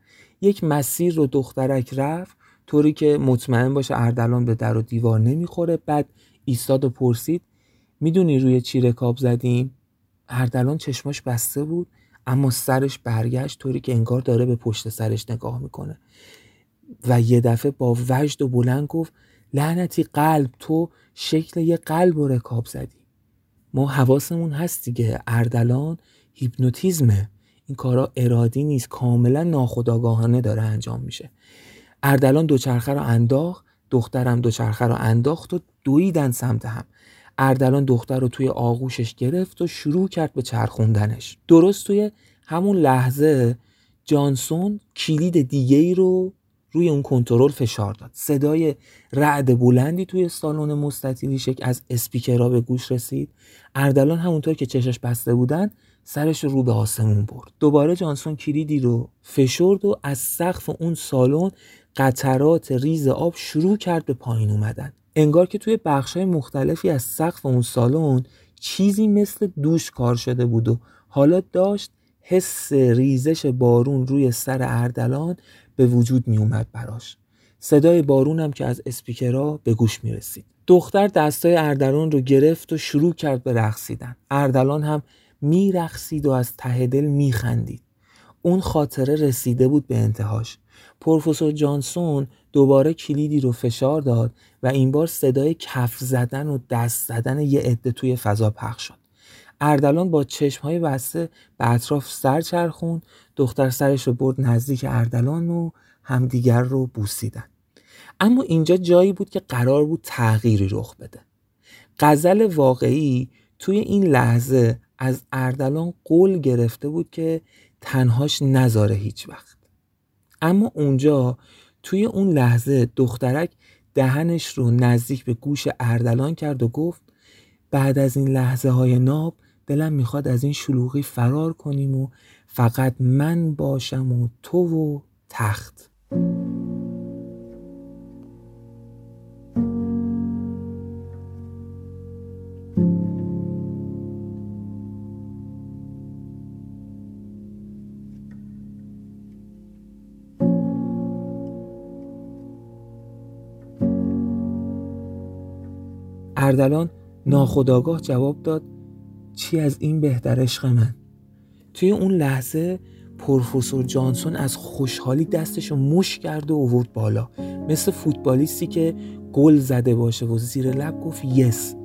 یک مسیر رو دخترک رفت طوری که مطمئن باشه اردلان به در و دیوار نمی‌خوره. بعد ایستاد و پرسید می‌دونی روی چی رکاب زدیم؟ اردلان چشماش بسته بود اما سرش برگشت طوری که انگار داره به پشت سرش نگاه می‌کنه. و یه دفعه با وجد و بلند گفت لعنتی قلب تو شکل یه قلب و رکاب زدی. ما حواسمون هست دیگه اردلان هیپنوتیزمه. این کارا ارادی نیست کاملا ناخداگاهانه داره انجام میشه. اردلان دوچرخه رو انداخت دخترم دوچرخه رو انداخت و دویدن سمت هم. اردلان دختر رو توی آغوشش گرفت و شروع کرد به چرخوندنش. درست توی همون لحظه جانسون کلید دیگه ای رو روی اون کنترل فشار داد. صدای رعد بلندی توی سالن مستطیلی شک از اسپیکرها به گوش رسید. اردلان همونطور که چشش بسته بودن سرش رو به آسمون برد. دوباره جانسون کلیدی رو فشرد و از سقف اون سالن قطرات ریز آب شروع کرد به پایین اومدن. انگار که توی بخشای مختلفی از سقف اون سالن چیزی مثل دوش کار شده بود و حالا داشت حس ریزش بارون روی سر اردلان به وجود می اومد براش. صدای بارون هم که از اسپیکرها به گوش می رسید دختر دستای اردلان رو گرفت و شروع کرد به رقصیدن. اردلان هم میرقصید و از ته دل میخندید. اون خاطره رسیده بود به انتهاش. پروفسور جانسون دوباره کلیدی رو فشار داد و این بار صدای کف زدن و دست زدن یه عده توی فضا پخش شد. اردلان با چشمهای بسته به اطراف سر چرخون دختر سرش رو برد نزدیک اردلان و همدیگر رو بوسیدن. اما اینجا جایی بود که قرار بود تغییری رخ بده. غزل واقعی توی این لحظه از اردلان قول گرفته بود که تنهاش نذاره هیچ وقت. اما اونجا توی اون لحظه دخترک دهنش رو نزدیک به گوش اردلان کرد و گفت بعد از این لحظه های ناب دلم می‌خواد از این شلوغی فرار کنیم و فقط من باشم و تو و تخت. اردلان ناخداگاه جواب داد چی از این بهتر عشق من؟ توی اون لحظه پروفسور جانسون از خوشحالی دستشو مش کرد و اوورد بالا. مثل فوتبالیستی که گل زده باشه و زیر لب گفت یس.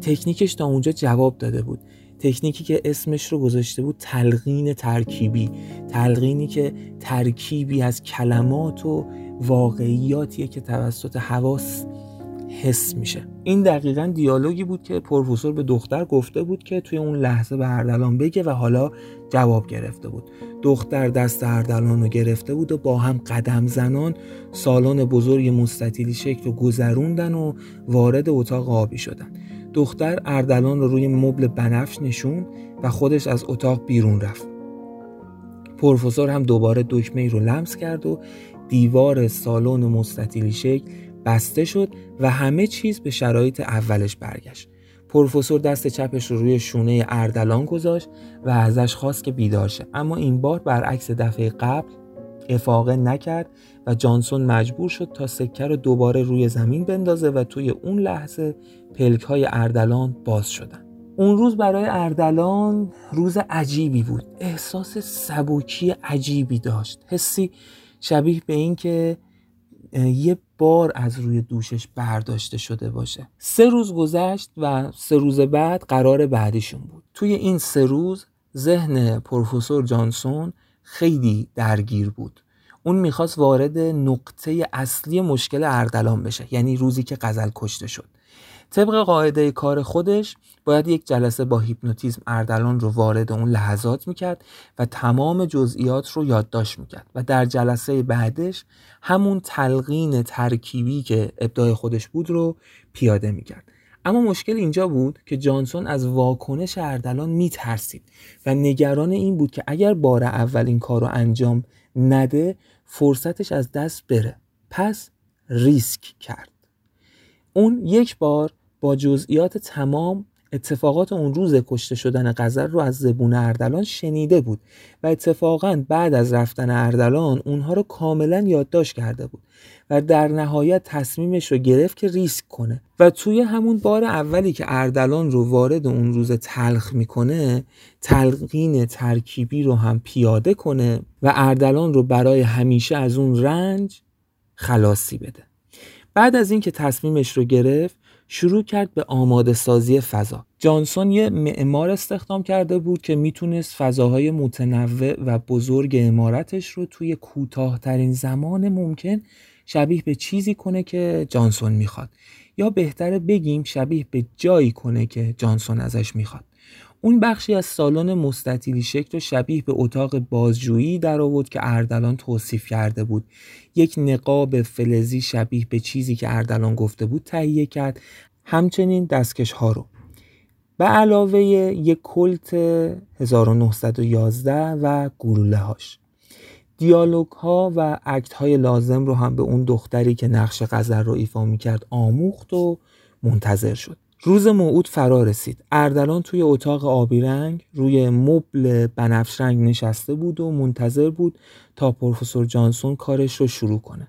تکنیکش تا اونجا جواب داده بود. تکنیکی که اسمش رو گذاشته بود تلقین ترکیبی. تلقینی که ترکیبی از کلمات و واقعیاتیه که توسط حواس حس میشه. این دقیقا دیالوگی بود که پروفسور به دختر گفته بود که توی اون لحظه به اردلان بگه و حالا جواب گرفته بود. دختر دست اردلان رو گرفته بود و با هم قدم زنان سالن بزرگ مستطیلی شکل و گذروندن و وارد اتاق آبی شدن. دختر اردلان رو روی مبل بنفش نشون و خودش از اتاق بیرون رفت. پروفسور هم دوباره دکمه رو لمس کرد و دیوار سالن مستطیلی شکل بسته شد و همه چیز به شرایط اولش برگشت. پروفسور دست چپش رو روی شونه اردلان گذاشت و ازش خواست که بیدار شه. اما این بار برعکس دفعه قبل افاقه نکرد و جانسون مجبور شد تا سکه رو دوباره روی زمین بندازه و توی اون لحظه پلک های اردلان باز شدن. اون روز برای اردلان روز عجیبی بود. احساس سبوکی عجیبی داشت. حسی شبیه به این که یه بار از روی دوشش برداشته شده باشه. سه روز گذشت و سه روز بعد قرار بعدیشون بود. توی این سه روز ذهن پروفسور جانسون خیلی درگیر بود. اون می‌خواست وارد نقطه اصلی مشکل اردلان بشه یعنی روزی که غزل کشته شد. طبق قاعده کار خودش باید یک جلسه با هیپنوتیزم اردلان رو وارد اون لحظات می‌کرد و تمام جزئیات رو یادداشت می‌کرد و در جلسه بعدش همون تلقین ترکیبی که ابداع خودش بود رو پیاده می‌کرد. اما مشکل اینجا بود که جانسون از واکنش اردلان میترسید و نگران این بود که اگر بار اول این کار رو انجام نده فرصتش از دست بره. پس ریسک کرد. اون یک بار با جزئیات تمام اتفاقات اون روز کشته شدن قذر رو از زبون اردلان شنیده بود و اتفاقا بعد از رفتن اردلان اونها رو کاملا یادداشت کرده بود و در نهایت تصمیمش رو گرفت که ریسک کنه. و توی همون بار اولی که اردلان رو وارد اون روز تلخ می‌کنه تلقین ترکیبی رو هم پیاده کنه و اردلان رو برای همیشه از اون رنج خلاصی بده. بعد از اینکه تصمیمش رو گرفت شروع کرد به آماده سازی فضا. جانسون یه معمار استخدام کرده بود که می‌تونست فضاهای متنوع و بزرگ امارتش رو توی کوتاهترین زمان ممکن شبیه به چیزی کنه که جانسون می‌خواد. یا بهتره بگیم شبیه به جایی کنه که جانسون ازش می‌خواد. اون بخشی از سالن مستطیلی شکل و شبیه به اتاق بازجویی در آورد که اردلان توصیف کرده بود. یک نقاب فلزی شبیه به چیزی که اردلان گفته بود تهیه کرد. همچنین دستکش ها رو. به علاوه یک کلت 1911 و گلوله هاش دیالوگ ها و اکت های لازم رو هم به اون دختری که نقش غزل رو ایفا می کرد آموخت و منتظر شد. روز موعود فرا رسید. اردلان توی اتاق آبی رنگ روی مبل بنفش رنگ نشسته بود و منتظر بود تا پروفسور جانسون کارش رو شروع کنه.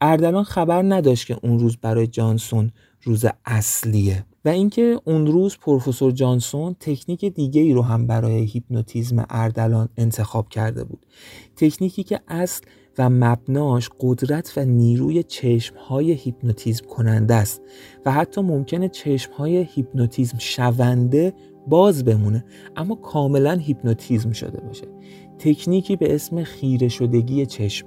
اردلان خبر نداشت که اون روز برای جانسون روز اصلیه و اینکه اون روز پروفسور جانسون تکنیک دیگه ای رو هم برای هیپنوتیزم اردلان انتخاب کرده بود. تکنیکی که اصل و مبناش قدرت و نیروی چشم های هیپنوتیزم کننده است و حتی ممکنه چشم های هیپنوتیزم شونده باز بمونه اما کاملا هیپنوتیزم شده باشه. تکنیکی به اسم خیره شدگی چشم.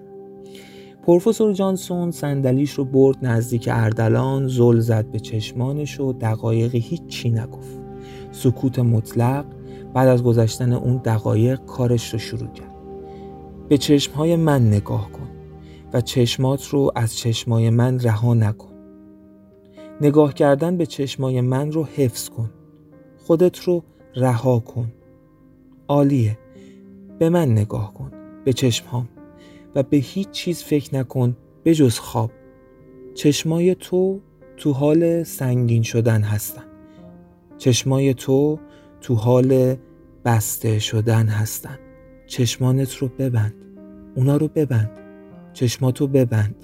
پروفسور جانسون صندلیش رو برد نزدیک اردلان زل زد به چشمانش و دقایقی هیچی نگفت. سکوت مطلق بعد از گذشتن اون دقایق کارش رو شروع کرد. به چشمهای من نگاه کن و چشمات رو از چشمای من رها نکن. نگاه کردن به چشمای من رو حفظ کن. خودت رو رها کن. عالیه. به من نگاه کن. به چشمهام. و به هیچ چیز فکر نکن به جز خواب. چشمای تو تو حال سنگین شدن هستن. چشمای تو تو حال بسته شدن هستن. چشمانت رو ببند. اونا رو ببند. چشماتو ببند.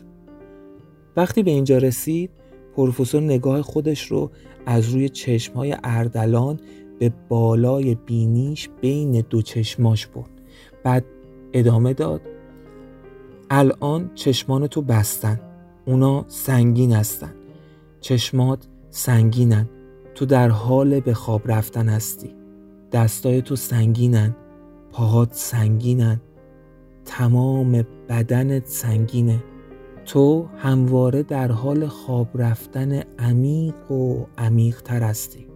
وقتی به اینجا رسید پروفسور نگاه خودش رو از روی چشمهای اردلان به بالای بینیش بین دو چشماش برد. بعد ادامه داد الان چشمانتو بستن. اونا سنگین هستن. چشمات سنگینن. تو در حال به خواب رفتن هستی. دستای تو سنگینن. پاهات سنگینن. تمام بدنت سنگینه. تو همواره در حال خواب رفتن عمیق و عمیق تر هستی.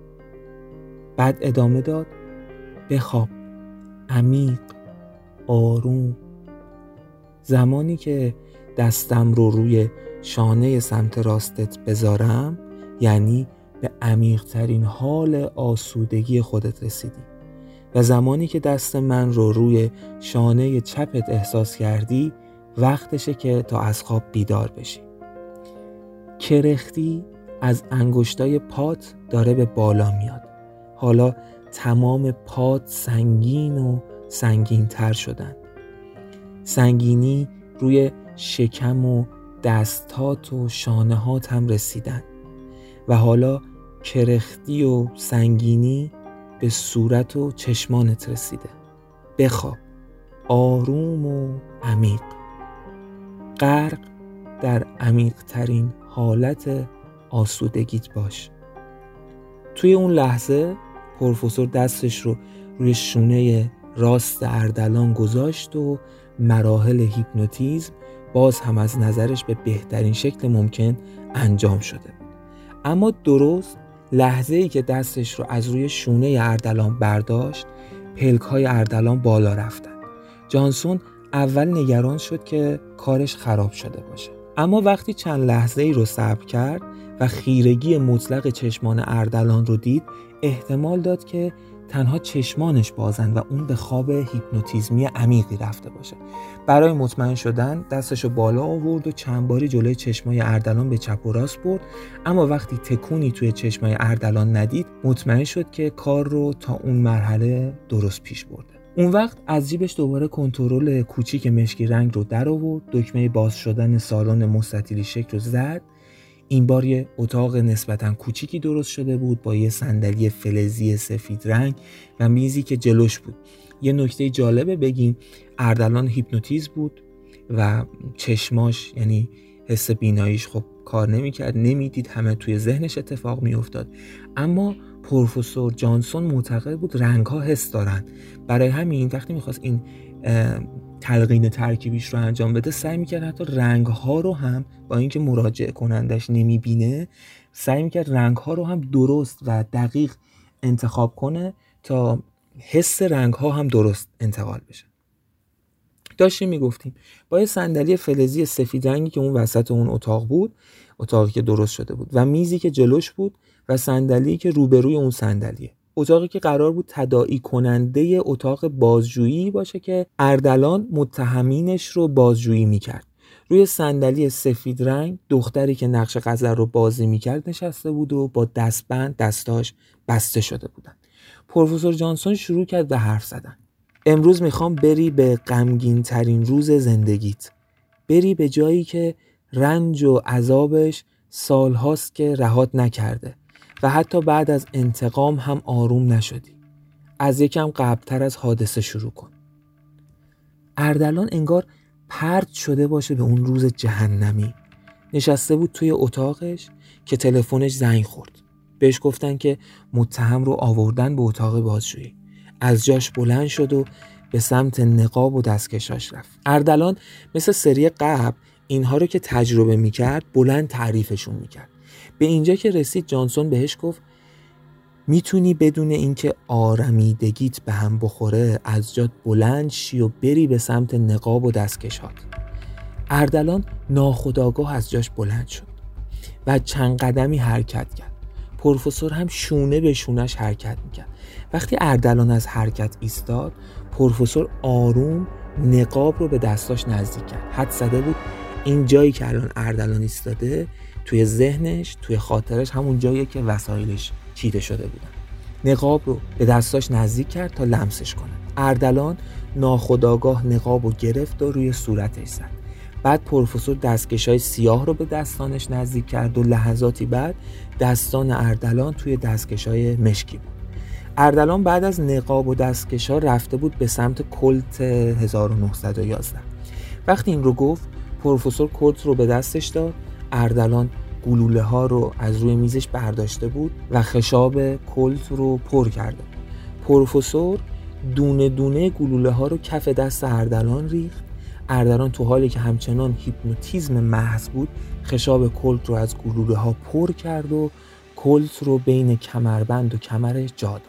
بعد ادامه داد. بخواب. عمیق. آروم. زمانی که دستم رو روی شانه سمت راستت بذارم یعنی به عمیقترین حال آسودگی خودت رسیدی. و زمانی که دست من رو روی شانه چپت احساس کردی وقتشه که تا از خواب بیدار بشی. کرختی از انگشتای پات داره به بالا میاد. حالا تمام پات سنگین و سنگین تر شدن. سنگینی روی شکم و دستات و شانهات هم رسیدن. و حالا کرختی و سنگینی به صورت و چشمانت رسیده. بخواب. آروم و عمیق. غرق در عمیق ترین حالت آسودگیت باش. توی اون لحظه پروفسور دستش رو روی شونه راست اردلان گذاشت و مراحل هیپنوتیزم باز هم از نظرش به بهترین شکل ممکن انجام شده اما درست لحظه ای که دستش رو از روی شونه اردلان برداشت پلک های اردلان بالا رفتن. جانسون اول نگران شد که کارش خراب شده باشه. اما وقتی چند لحظه ای رو صبر کرد و خیرگی مطلق چشمان اردلان رو دید احتمال داد که تنها چشمانش بازند و اون به خواب هیپنوتیزمی عمیقی رفته باشه. برای مطمئن شدن دستشو بالا آورد و چند باری جلوی چشمای اردلان به چپ و راست برد. اما وقتی تکونی توی چشمای اردلان ندید مطمئن شد که کار رو تا اون مرحله درست پیش برده. اون وقت از جیبش دوباره کنترل کوچیک مشکی رنگ رو در آورد. دکمه باز شدن سالن مستطیلی شکل رو زد. این بار یه اتاق نسبتا کوچیکی درست شده بود با یه صندلی فلزی سفید رنگ و میزی که جلوش بود. یه نکته جالبه بگیم اردلان هیپنوتیز بود و چشماش یعنی حس بیناییش خب کار نمی‌کرد نمی‌دید همه توی ذهنش اتفاق میافتاد. اما پروفسور جانسون معتقد بود رنگ ها حس دارن. برای همین وقتی می‌خواست این تلقین ترکیبیش رو انجام بده سعی می‌کرد حتی رنگ ها رو هم با اینکه مراجعه کنندش نمی‌بینه سعی می‌کرد رنگ ها رو هم درست و دقیق انتخاب کنه تا حس رنگ ها هم درست انتقال بشه. داشتیم می‌گفتیم با یه صندلی فلزی سفید رنگی که اون وسط اون اتاق بود اتاقی که درست شده بود و میزی که جلوش بود و صندلی که روبروی اون صندلیه. اتاقی که قرار بود تداعی کننده اتاق بازجویی باشه که اردلان متهمینش رو بازجویی می‌کرد. روی صندلی سفید رنگ دختری که نقش غزل رو بازی می‌کرد نشسته بود و با دستبند دستاش بسته شده بودن. پروفسور جانسون شروع کرد به حرف زدن. امروز می‌خوام بری به غمگین ترین روز زندگیت. بری به جایی که رنج و عذابش سالهاست که رهات نکرده. و حتی بعد از انتقام هم آروم نشدی. از یکم قبلتر از حادثه شروع کن. اردلان انگار پرد شده باشه به اون روز جهنمی. نشسته بود توی اتاقش که تلفنش زنگ خورد. بهش گفتن که متهم رو آوردن به اتاق بازجویی. از جاش بلند شد و به سمت نقاب و دستکشاش رفت. اردلان مثل سری قبل اینها رو که تجربه می‌کرد بلند تعریفشون می‌کرد. به اینجا که رسید جانسون بهش گفت می‌تونی بدون اینکه آرمیدگیت به هم بخوره از جات بلند شی و بری به سمت نقاب و دستکشات. اردلان ناخداگاه از جاش بلند شد و چند قدمی حرکت کرد. پروفسور هم شونه به شونش حرکت می‌کرد. وقتی اردلان از حرکت ایستاد پروفسور آروم نقاب رو به دستاش نزدیک کرد. حد زده بود این جایی که الان اردلان ایستاده توی ذهنش توی خاطرش همون جایی که وسایلش چیده شده بودن. نقاب رو به دستاش نزدیک کرد تا لمسش کنه. اردلان ناخداگاه نقاب رو گرفت و روی صورتش زد. بعد پروفسور دستکش های سیاه رو به دستانش نزدیک کرد و لحظاتی بعد دستان اردلان توی دستکش های مشکی بود. اردلان بعد از نقاب و دستکش ها رفته بود به سمت کلت 1911 وقتی این رو گفت پروفسور کلت رو به دستش داد اردلان گلوله ها رو از روی میزش برداشته بود و خشاب کلت رو پر کرده. پروفسور دونه دونه گلوله ها رو کف دست اردلان ریخت. اردلان تو حالی که همچنان هیپنوتیزم محض بود خشاب کلت رو از گلوله ها پر کرد و کلت رو بین کمربند و کمرش جا داد.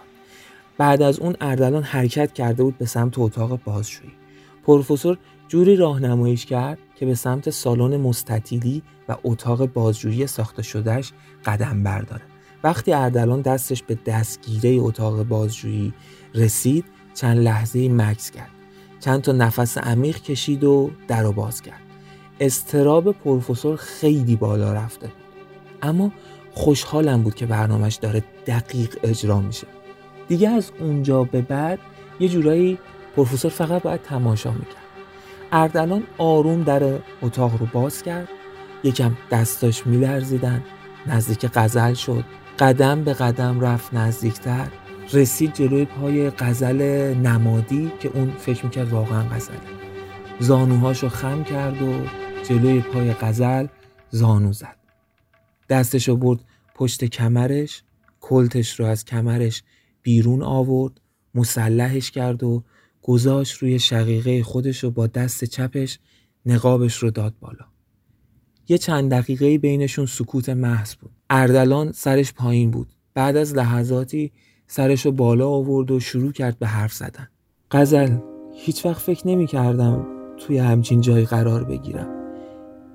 بعد از اون اردلان حرکت کرده بود به سمت اتاق بازجویی پروفسور جوری راهنماییش کرد که به سمت سالن مستطیلی و اتاق بازجویی ساخته شدهش قدم برداره وقتی اردلان دستش به دستگیره اتاق بازجویی رسید چند لحظه مکس کرد. چند تا نفس عمیق کشید و در و باز کرد. استراب پروفسور خیلی بالا رفته بود. اما خوشحالم بود که برنامهش داره دقیق اجرا میشه. دیگه از اونجا به بعد یه جورایی پروفسور فقط باید تماشا می‌کرد. اردلان آروم در اتاق رو باز کرد. یکم دستاش میلرزیدن. نزدیک قزل شد. قدم به قدم رفت نزدیکتر. رسید جلوی پای قزل نمادی که اون فکر می‌کرد واقعا قزله زانوهاشو خم کرد و جلوی پای قزل زانو زد. دستشو برد پشت کمرش. کلتش رو از کمرش بیرون آورد. مسلحش کرد و گذاشت روی شقیقه خودش رو با دست چپش نقابش رو داد بالا. یه چند دقیقه بینشون سکوت محض بود. اردلان سرش پایین بود. بعد از لحظاتی سرش رو بالا آورد و شروع کرد به حرف زدن. غزل هیچ وقت فکر نمی کردم توی همچین جایی قرار بگیرم.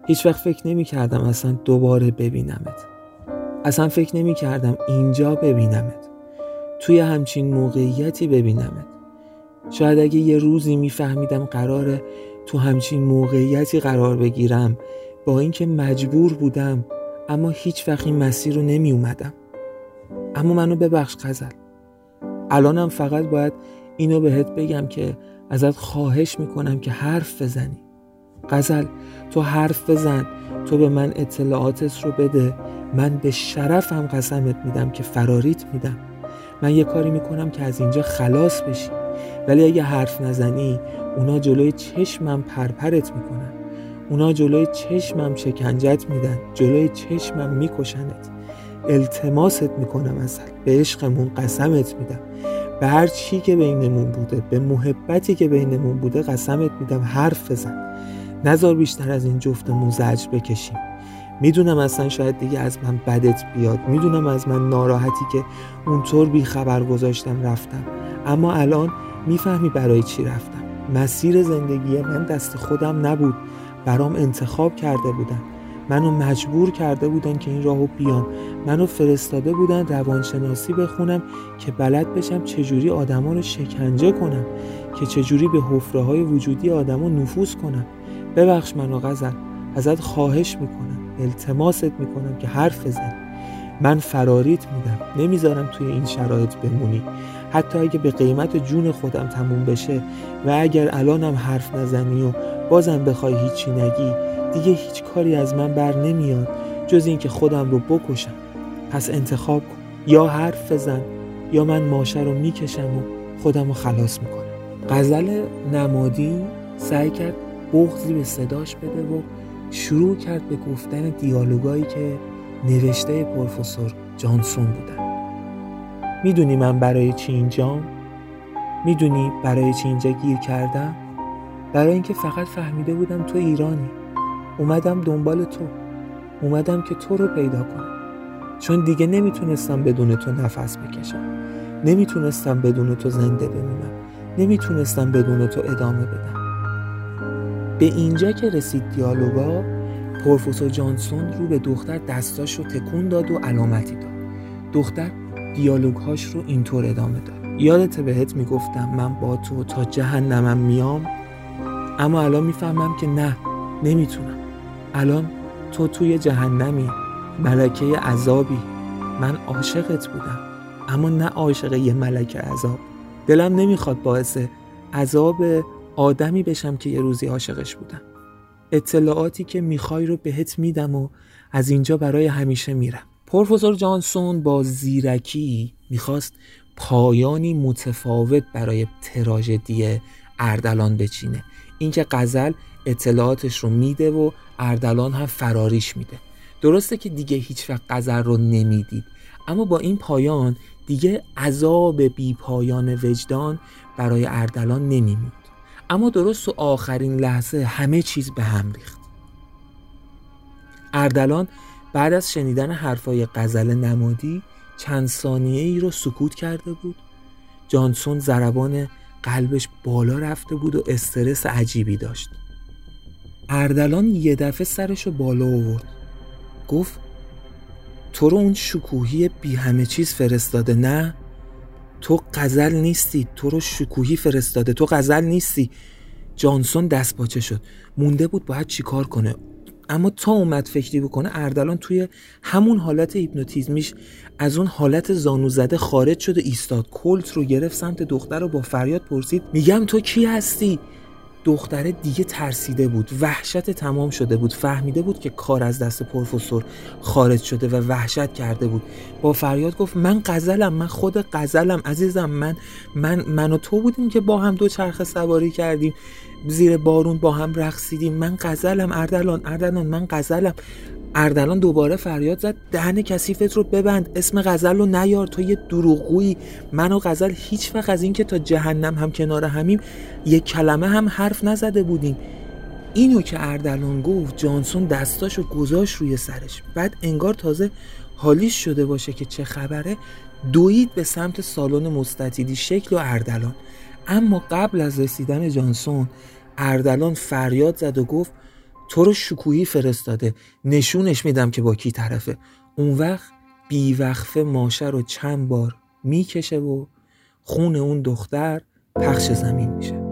هیچ وقت فکر نمی کردم اصلا دوباره ببینمت. اصلا فکر نمی کردم اینجا ببینمت. توی همچین موقعیتی ببینمت. شاید اگه یه روزی میفهمیدم قراره تو همچین موقعیتی قرار بگیرم با اینکه مجبور بودم اما هیچ وقت این مسیر رو نمی اومدم اما منو ببخش غزل. الانم فقط باید اینو بهت بگم که ازت خواهش می‌کنم که حرف بزنی. غزل تو حرف بزن. تو به من اطلاعاتت رو بده. من به شرفم قسمت میدم که فراریت میدم. من یه کاری می‌کنم که از اینجا خلاص بشی. ولی اگه حرف نزنی اونا جلوی چشمم پرپرت می‌کنن. اونا جلوی چشمم شکنجت میدن جلوی چشمم میکشنت. التماست می‌کنم اصل به عشقمون قسمت میدم. به هر چی که بینمون بوده به محبتی که بینمون بوده قسمت میدم حرف بزن. نزار بیشتر از این جفتمون زجر بکشیم. می‌دونم اصلا شاید دیگه از من بدت بیاد. می‌دونم از من ناراحتی که اونطور بی خبر گذاشتم رفتم. اما الان می‌فهمی برای چی رفتم. مسیر زندگی من دست خودم نبود. برام انتخاب کرده بودن. منو مجبور کرده بودن که این راهو بیام. منو فرستاده بودن روانشناسی بخونم که بلد بشم چجوری آدما رو شکنجه کنم. که چجوری به حفره های وجودی آدما نفوذ کنم. ببخش منو غزل. ازت خواهش می‌کنم. التماست می‌کنم که حرف بزن. من فراریت میدم. نمی‌ذارم توی این شرایط بمونی. حتی اگه به قیمت جون خودم تموم بشه و اگر الانم حرف نزنی و بازم بخوای هیچی نگی دیگه هیچ کاری از من بر نمیاد جز اینکه خودم رو بکشم. پس انتخاب کن. یا حرف بزن یا من ماشه رو می‌کشم و خودم رو خلاص می‌کنم. غزل نمادی سعی کرد بغضی به صداش بده و شروع کرد به گفتن دیالوگایی که نوشته پروفسور جانسون بودن. می‌دونی من برای چی اینجام؟ می‌دونی برای چی اینجا گیر کردم؟ برای اینکه فقط فهمیده بودم تو ایرانی. اومدم دنبال تو. اومدم که تو رو پیدا کنم. چون دیگه نمی‌تونستم بدون تو نفس بکشم. نمی‌تونستم بدون تو زنده بمونم. نمی‌تونستم بدون تو ادامه بدم. به اینجا که رسید دیالوگا پروفسور جانسون رو به دختر دستاش رو تکون داد و علامتی داد. دختر دیالوگهاش رو اینطور ادامه داد. یادت بهت می‌گفتم من با تو تا جهنمم میام اما الان می‌فهمم که نه نمی‌تونم. الان تو توی جهنمی ملکه عذابی. من عاشقت بودم اما نه عاشق یه ملکه عذاب. دلم نمی‌خواد باعث عذاب آدمی بشم که یه روزی عاشقش بودم. اطلاعاتی که می‌خوای رو بهت میدم و از اینجا برای همیشه میرم. پروفسور جانسون با زیرکی می‌خواست پایانی متفاوت برای تراژدی اردلان بچینه. اینکه غزل اطلاعاتش رو میده و اردلان هم فراریش میده. درسته که دیگه هیچ وقت غزل رو نمی‌دید. اما با این پایان دیگه عذاب بی پایان وجدان برای اردلان نمیموند. اما درست تو آخرین لحظه همه چیز به هم ریخت. اردلان بعد از شنیدن حرفای غزل نمادی چند ثانیه ای رو سکوت کرده بود. جانسون ضربان قلبش بالا رفته بود و استرس عجیبی داشت. اردلان یه دفعه سرش رو بالا آورد. گفت تو رو اون شکوهی بی همه چیز فرستاده نه؟ تو غزل نیستی تو رو شکوهی فرستاده تو غزل نیستی. جانسون دست باچه شد. مونده بود باید چیکار کنه. اما تا اومد فکری بکنه اردلان توی همون حالت هیپنوتیزمیش از اون حالت زانو زده خارج شد و ایستاد. کلت رو گرفت سمت دختر رو با فریاد پرسید میگم تو کی هستی؟ دختره دیگه ترسیده بود وحشت تمام شده بود فهمیده بود که کار از دست پروفسور خارج شده و وحشت کرده بود. با فریاد گفت من قزلم من خود قزلم عزیزم من من من و تو بودیم که با هم دو چرخ سواری کردیم زیر بارون با هم رقصیدیم. من قزلم اردلان اردلان من قزلم اردلان دوباره فریاد زد دهن کثیفت رو ببند اسم غزل رو نیار تو یه دروغگویی. من و غزل هیچ وقت از اینکه تا جهنم هم کنار همیم یک کلمه هم حرف نزده بودیم. اینو که اردلان گفت جانسون دستاشو گذاشت روی سرش. بعد انگار تازه حالیش شده باشه که چه خبره دوید به سمت سالن مستطیلی شکل و اردلان. اما قبل از رسیدن جانسون اردلان فریاد زد و گفت تو رو شکوهی فرستاده. نشونش میدم که با کی طرفه. اون وقت بیوقفه ماشه رو چند بار می‌کشه و خون اون دختر پخش زمین میشه.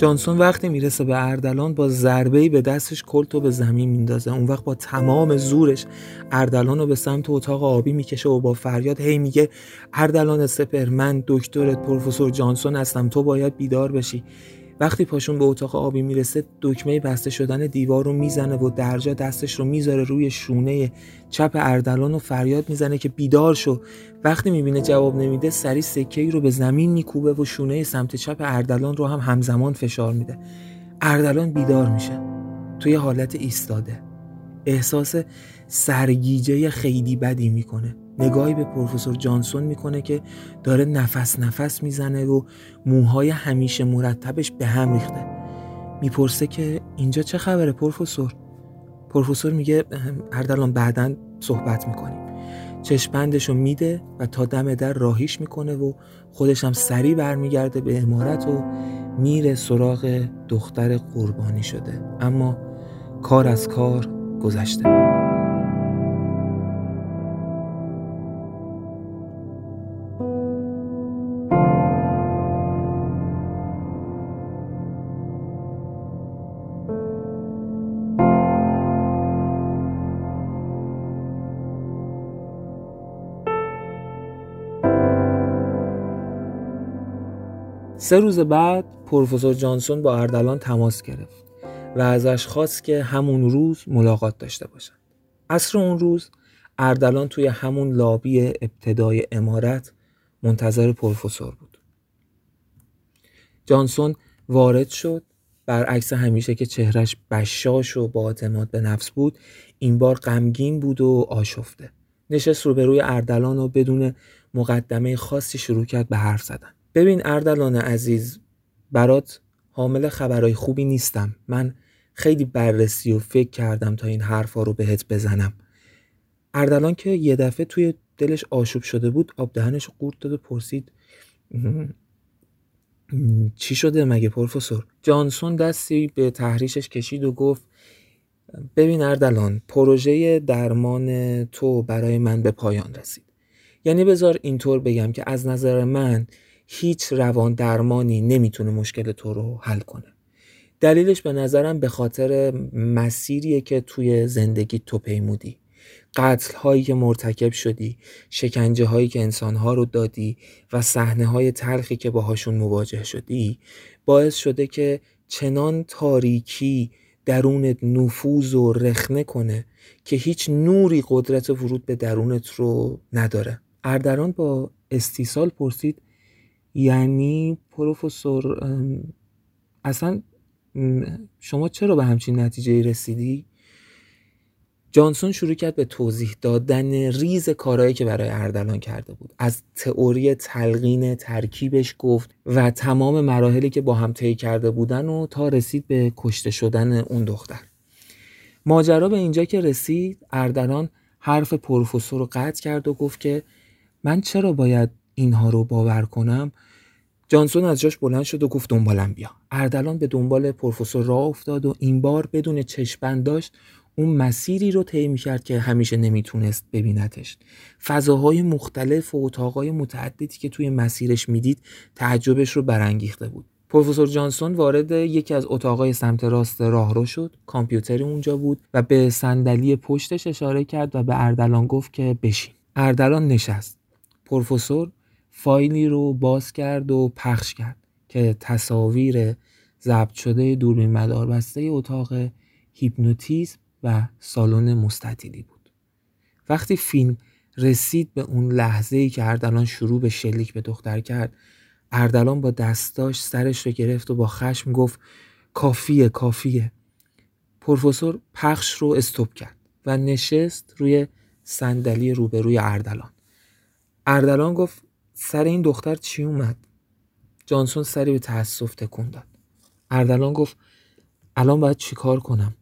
جانسون وقتی می‌رسه به اردلان با ضربه‌ای به دستش کلتو به زمین میندازه. اون وقت با تمام زورش اردلان رو به سمت اتاق آبی می‌کشه و با فریاد هی میگه اردلان سپر من دکترت پروفسور جانسون هستم. تو باید بیدار بشی. وقتی پاشون به اتاق آبی می‌رسه دکمه بسته شدن دیوار رو می‌زنه و درجا دستش رو می‌ذاره روی شونه چپ اردلان و فریاد می‌زنه که بیدار شو. وقتی می‌بینه جواب نمیده سری سکه رو به زمین میکوبه و شونه سمت چپ اردلان رو هم همزمان فشار میده. اردلان بیدار میشه. توی حالت ایستاده. احساس سرگیجه خیلی بدی می‌کنه. نگاهی به پروفسور جانسون می‌کنه که داره نفس نفس می‌زنه و موهای همیشه مرتبش به هم ریخته. می‌پرسه که اینجا چه خبره پروفسور؟ پروفسور میگه اردلان بعدا صحبت می‌کنیم. چشپندش رو میده و تا دم در راهیش می‌کنه و خودش هم سریع برمیگرده به امارت و میره سراغ دختر قربانی شده. اما کار از کار گذشته. سه روز بعد پروفسور جانسون با اردلان تماس گرفت و ازش خواست که همون روز ملاقات داشته باشند. عصر اون روز اردلان توی همون لابی ابتدای امارت منتظر پروفسور بود. جانسون وارد شد برعکس همیشه که چهرش بشاش و با اعتماد به نفس بود این بار غمگین بود و آشفته نشست روبروی اردلان و بدون مقدمه خاصی شروع کرد به حرف زدن ببین اردلان عزیز برات حامل خبرهای خوبی نیستم. من خیلی بررسی و فکر کردم تا این حرفا رو بهت بزنم. اردلان که یه دفعه توی دلش آشوب شده بود آب دهنش قورت داد و پرسید چی شده مگه پروفسور؟ جانسون دستی به تحریشش کشید و گفت ببین اردلان پروژه درمان تو برای من به پایان رسید. یعنی بذار اینطور بگم که از نظر من هیچ روان درمانی نمی‌تونه مشکل تو رو حل کنه. دلیلش به نظرم به خاطر مسیریه که توی زندگی تو پیمودی. قتل هایی که مرتکب شدی شکنجه هایی که انسان ها رو دادی و صحنه های تلخی که باهاشون مواجه شدی باعث شده که چنان تاریکی درونت نفوذ و رخنه کنه که هیچ نوری قدرت ورود به درونت رو نداره. اردران با استیصال پرسید یعنی پروفسور اصلا شما چرا به همچین نتیجه رسیدی؟ جانسون شروع کرد به توضیح دادن ریز کارهایی که برای اردلان کرده بود از تئوری تلقین ترکیبش گفت و تمام مراحلی که با هم طی کرده بودن و تا رسید به کشته شدن اون دختر ماجرا به اینجا که رسید اردلان حرف پروفسور رو قطع کرد و گفت که من چرا باید اینها رو باور کنم جانسون از جاش بلند شد و گفت دنبالم بیا. اردلان به دنبال پروفسور راه افتاد و این بار بدون چشمند داشت اون مسیری رو طی کرد که همیشه نمی‌تونست ببینتش فضاهای مختلف و اتاقای متعددی که توی مسیرش می‌دید تعجبش رو برانگیخته بود. پروفسور جانسون وارد یکی از اتاقای سمت راست راهرو شد. کامپیوتری اونجا بود و به صندلی پشتش اشاره کرد و به اردلان گفت که بشین. اردلان نشست. پروفسور فایلی رو باز کرد و پخش کرد که تصاویر ضبط شده دوربین مداربسته اتاق هیپنوتیزم و سالن مستطیلی بود. وقتی فیلم رسید به اون لحظه ای که اردلان شروع به شلیک به دختر کرد اردلان با دستاش سرش رو گرفت و با خشم گفت کافیه کافیه. پروفسور پخش رو استوب کرد و نشست روی صندلی روبروی اردلان. اردلان گفت سر این دختر چی اومد؟ جانسون سری به تاسف تکون داد. اردلان گفت الان باید چیکار کنم؟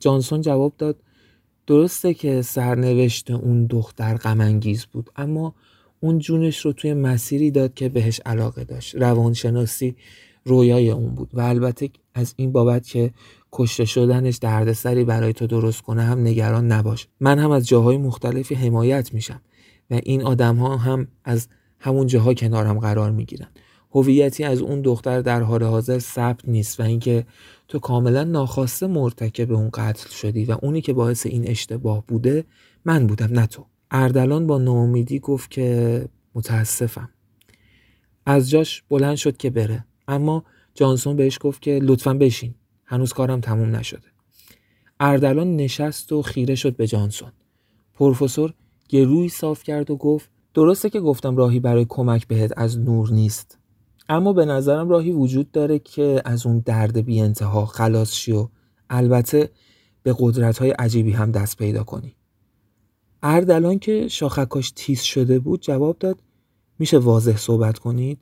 جانسون جواب داد درسته که سرنوشت اون دختر غمانگیز بود اما اون جونش رو توی مسیری داد که بهش علاقه داشت. روانشناسی رویای اون بود و البته از این بابت که کشته شدنش دردسری برای تو درست کنه هم نگران نباش. من هم از جاهای مختلفی حمایت میشم و این آدم ها هم از همون جاها کنارم قرار می‌گیرن. هویتی از اون دختر در حال حاضر ثبت نیست و اینکه تو کاملا ناخواسته مرتکب اون قتل شدی و اونی که باعث این اشتباه بوده من بودم نه تو. اردلان با ناامیدی گفت که متاسفم. از جاش بلند شد که بره. اما جانسون بهش گفت که لطفا بشین. هنوز کارم تموم نشده. اردلان نشست و خیره شد به جانسون. پروفسور گروی صاف کرد و گفت درسته که گفتم راهی برای کمک بهت از نور نیست. اما به نظرم راهی وجود داره که از اون درد بی انتها خلاص شی و البته به قدرت های عجیبی هم دست پیدا کنی. اردلان که شاخکاش تیز شده بود جواب داد میشه واضح صحبت کنید؟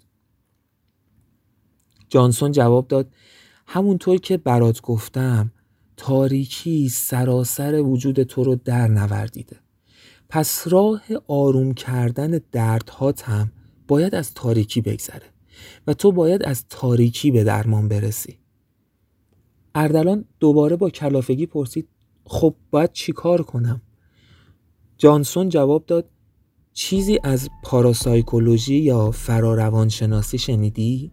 جانسون جواب داد همونطور که برات گفتم تاریکی سراسر وجود تو رو در نوردیده پس راه آروم کردن دردهات هم باید از تاریکی بگذره و تو باید از تاریکی به درمان برسی. اردلان دوباره با کلافگی پرسید خب باید چیکار کنم؟ جانسون جواب داد چیزی از پاراسایکولوژی یا فراروانشناسی شنیدی؟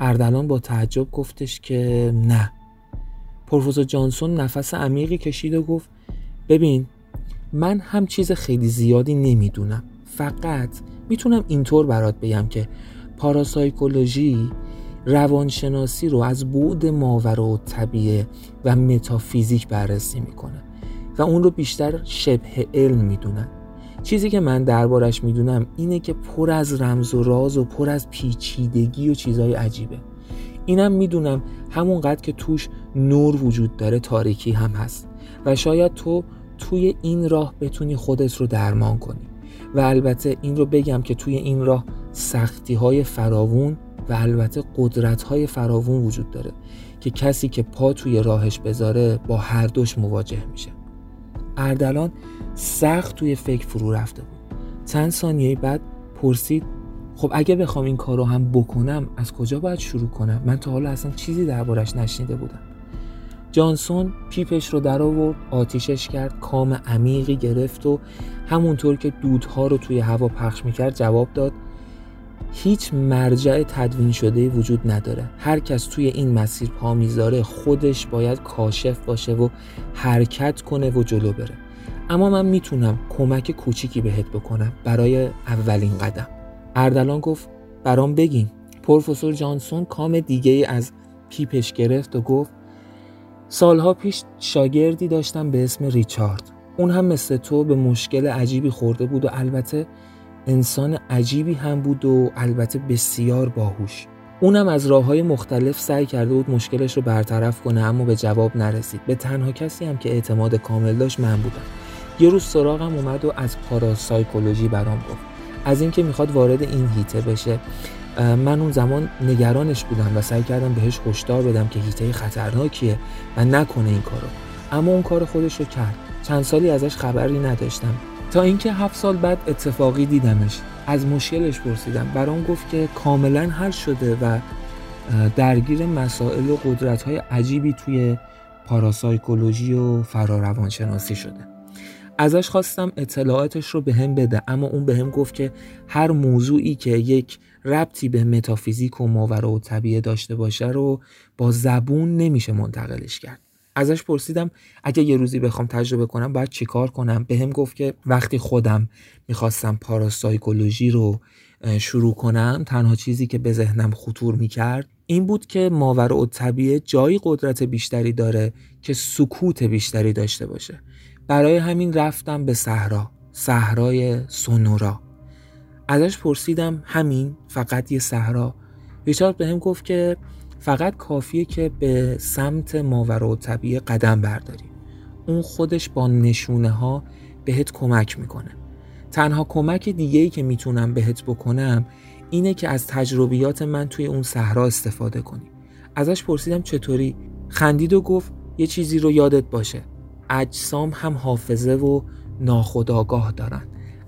اردلان با تعجب گفتش که نه. پروفسور جانسون نفس عمیقی کشید و گفت ببین من هم چیز خیلی زیادی نمی‌دونم. فقط می‌تونم اینطور برات بگم که پاراسایکولوژی روانشناسی رو از بعد ماورا و طبیعه و متافیزیک بررسی می‌کنه و اون رو بیشتر شبه علم می‌دونن. چیزی که من دربارش می‌دونم اینه که پر از رمز و راز و پر از پیچیدگی و چیزهای عجیبه. اینم می‌دونم همونقدر که توش نور وجود داره تاریکی هم هست و شاید تو توی این راه بتونی خودت رو درمان کنی. و البته این رو بگم که توی این راه سختی های فراوون و البته قدرت های فراوون وجود داره که کسی که پا توی راهش بذاره با هر دوش مواجه میشه. اردلان سخت توی فکر فرو رفته بود. چند ثانیه بعد پرسید خب اگه بخوام این کار رو هم بکنم از کجا باید شروع کنم؟ من تا حالا اصلا چیزی دربارش نشنیده بودم. جانسون پیپش رو در آورد آتیشش کرد کام عمیقی گرفت و همونطور که دودها رو توی هوا پخش می‌کرد جواب داد هیچ مرجع تدوین شده وجود نداره. هر کس توی این مسیر پا می‌ذاره خودش باید کاشف باشه و حرکت کنه و جلو بره. اما من می‌تونم کمک کوچیکی بهت بکنم برای اولین قدم. اردلان گفت برام بگین. پروفسور جانسون کام دیگه از پیپش گرفت و گفت سالها پیش شاگردی داشتم به اسم ریچارد. اون هم مثل تو به مشکل عجیبی خورده بود و البته انسان عجیبی هم بود و البته بسیار باهوش. اونم از راه های مختلف سعی کرده بود مشکلش رو برطرف کنه اما به جواب نرسید. به تنها کسی هم که اعتماد کامل داشت من بودم. یه روز سراغم اومد و از پاراسایکولوژی برام گفت. از اینکه می‌خواد وارد این هیته بشه. من اون زمان نگرانش بودم و سعی کردم بهش هشدار بدم که هیته خطرناکیه و نکنه این کارو. اما اون کار خودش رو کرد. چند سالی ازش خبری نداشتم. تا اینکه هفت سال بعد اتفاقی دیدمش. از مشکلش پرسیدم. برام گفت که کاملا حل شده و درگیر مسائل و قدرت های عجیبی توی پاراسایکولوژی و فراروانشناسی شده. ازش خواستم اطلاعاتش رو به هم بده. اما اون به هم گفت که هر موضوعی که یک ربطی به متافیزیک و ماورا و طبیعه داشته باشه رو با زبون نمیشه منتقلش کرد. ازش پرسیدم اگه یه روزی بخوام تجربه کنم باید چیکار کنم؟ به هم گفت که وقتی خودم می‌خواستم پاراسایکولوژی رو شروع کنم تنها چیزی که به ذهنم خطور می‌کرد این بود که ماورا و طبیعه جایی قدرت بیشتری داره که سکوت بیشتری داشته باشه. برای همین رفتم به صحرا صحرای سونورا. ازش پرسیدم همین؟ فقط یه صحرا؟ ریچارد بهم گفت که فقط کافیه که به سمت ماورا و طبیعه قدم برداری اون خودش با نشونه ها بهت کمک می‌کنه. تنها کمک دیگه ای که می‌تونم بهت بکنم اینه که از تجربیات من توی اون صحرا استفاده کنی. ازش پرسیدم چطوری؟ خندید و گفت یه چیزی رو یادت باشه. اجسام هم حافظه و ناخداگاه دارن.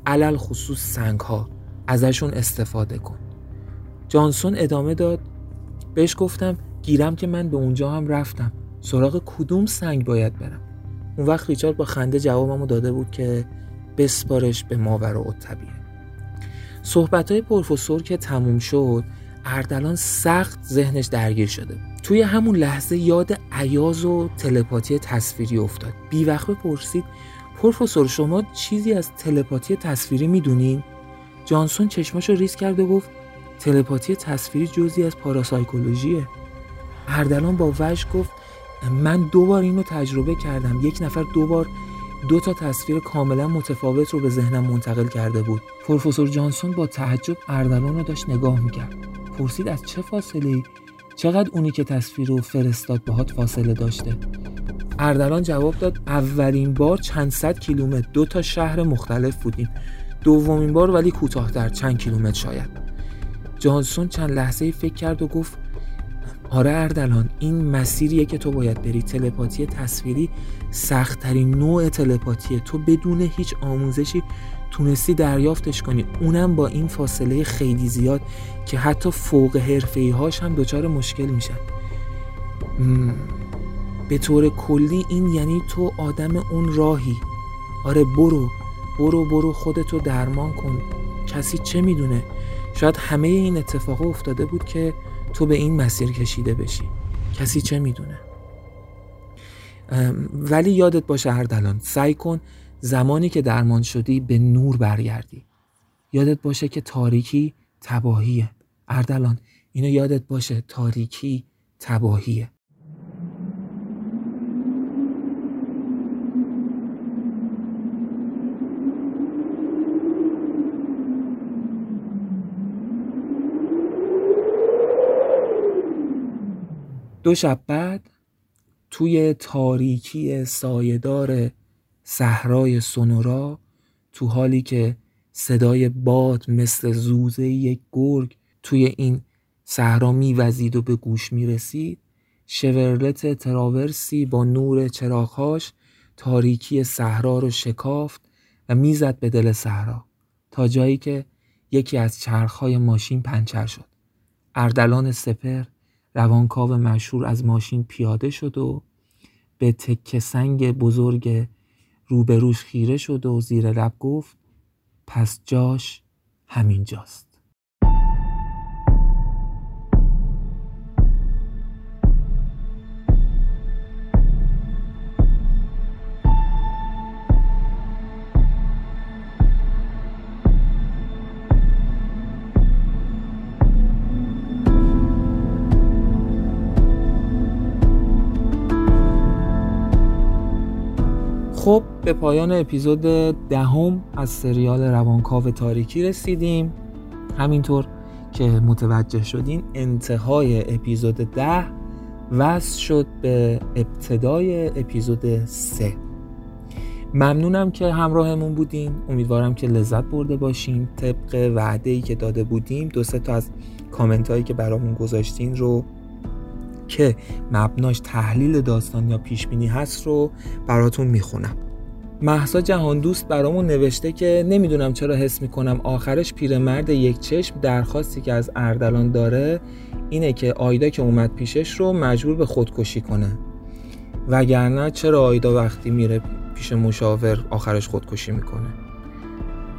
علل خصوص سنگ ها ازشون استفاده کن. جانسون ادامه داد. بهش گفتم گیرم که من به اونجا هم رفتم. سراغ کدوم سنگ باید برم؟ اون وقت ریچارد با خنده جوابمو داده بود که بسپارش به ماورا و طبیعه صحبت های پروفسور که تموم شد اردلان سخت ذهنش درگیر شده توی همون لحظه یاد عیاز و تلپاتی تصویری افتاد. وقت پرسید پروفسور شما چیزی از تلپاتی تصویری می‌دونین؟ جانسون چشماشو ریز کرد و گفت تلپاتی تصویری جزی از پاراسایکولوژیه. اردلان با وجه گفت من دو بار اینو تجربه کردم. یک نفر دو بار دو تا تصویر کاملا متفاوت رو به ذهنم منتقل کرده بود. پروفسور جانسون با تعجب اردلان رو داشت نگاه می‌کرد. پرسید از چه فاصله چقدر اونی که تصویر رو فرستاد باهات فاصله داشته؟ اردلان جواب داد اولین بار چند صد کیلومتر. دو تا شهر مختلف بودیم. دومین بار ولی کوتاهتر چند کیلومتر شاید. جانسون چند لحظه فکر کرد و گفت آره اردلان این مسیریه که تو باید بری. تلپاتی تصویری سختترین نوع تلپاتیه. تو بدون هیچ آموزشی تونستی دریافتش کنی. اونم با این فاصله خیلی زیاد که حتی فوق حرفه هاش هم دچار مشکل میشن. به طور کلی این یعنی تو آدم اون راهی. آره برو. برو برو خودتو درمان کن. کسی چه می‌دونه؟ شاید همه این اتفاق افتاده بود که تو به این مسیر کشیده بشی. کسی چه می‌دونه؟ ولی یادت باشه اردلان سعی کن زمانی که درمان شدی به نور برگردی. یادت باشه که تاریکی تباهیه. اردلان اینو یادت باشه تاریکی تباهیه. دو شب بعد توی تاریکی سایدار صحرای سونورا تو حالی که صدای باد مثل زوزه یک گرگ توی این صحرا میوزید و به گوش می‌رسید شورلت تراورسی با نور چراغهاش تاریکی صحرا رو شکافت و می‌زد به دل صحرا تا جایی که یکی از چرخهای ماشین پنچر شد. اردلان سپر روانکاو مشهور از ماشین پیاده شد و به تکه سنگ بزرگ روبروش خیره شد و زیر لب گفت پس جاش همین به پایان اپیزود دهم از سریال روانکاو تاریکی رسیدیم. همینطور که متوجه شدین انتهای اپیزود ده وصل شد به ابتدای اپیزود سه. ممنونم که همراهمون بودین. امیدوارم که لذت برده باشین. طبق وعده ای که داده بودیم دو سه تا از کامنت هایی که برامون گذاشتین رو که مبناش تحلیل داستان یا پیش بینی هست رو براتون می‌خونم. مهسا جهان دوست برامون نوشته که نمی‌دونم چرا حس می‌کنم آخرش پیرمرد یک چشم درخواستی که از اردلان داره اینه که آیدا که اومد پیشش رو مجبور به خودکشی کنه. وگرنه چرا آیدا وقتی میره پیش مشاور آخرش خودکشی می‌کنه؟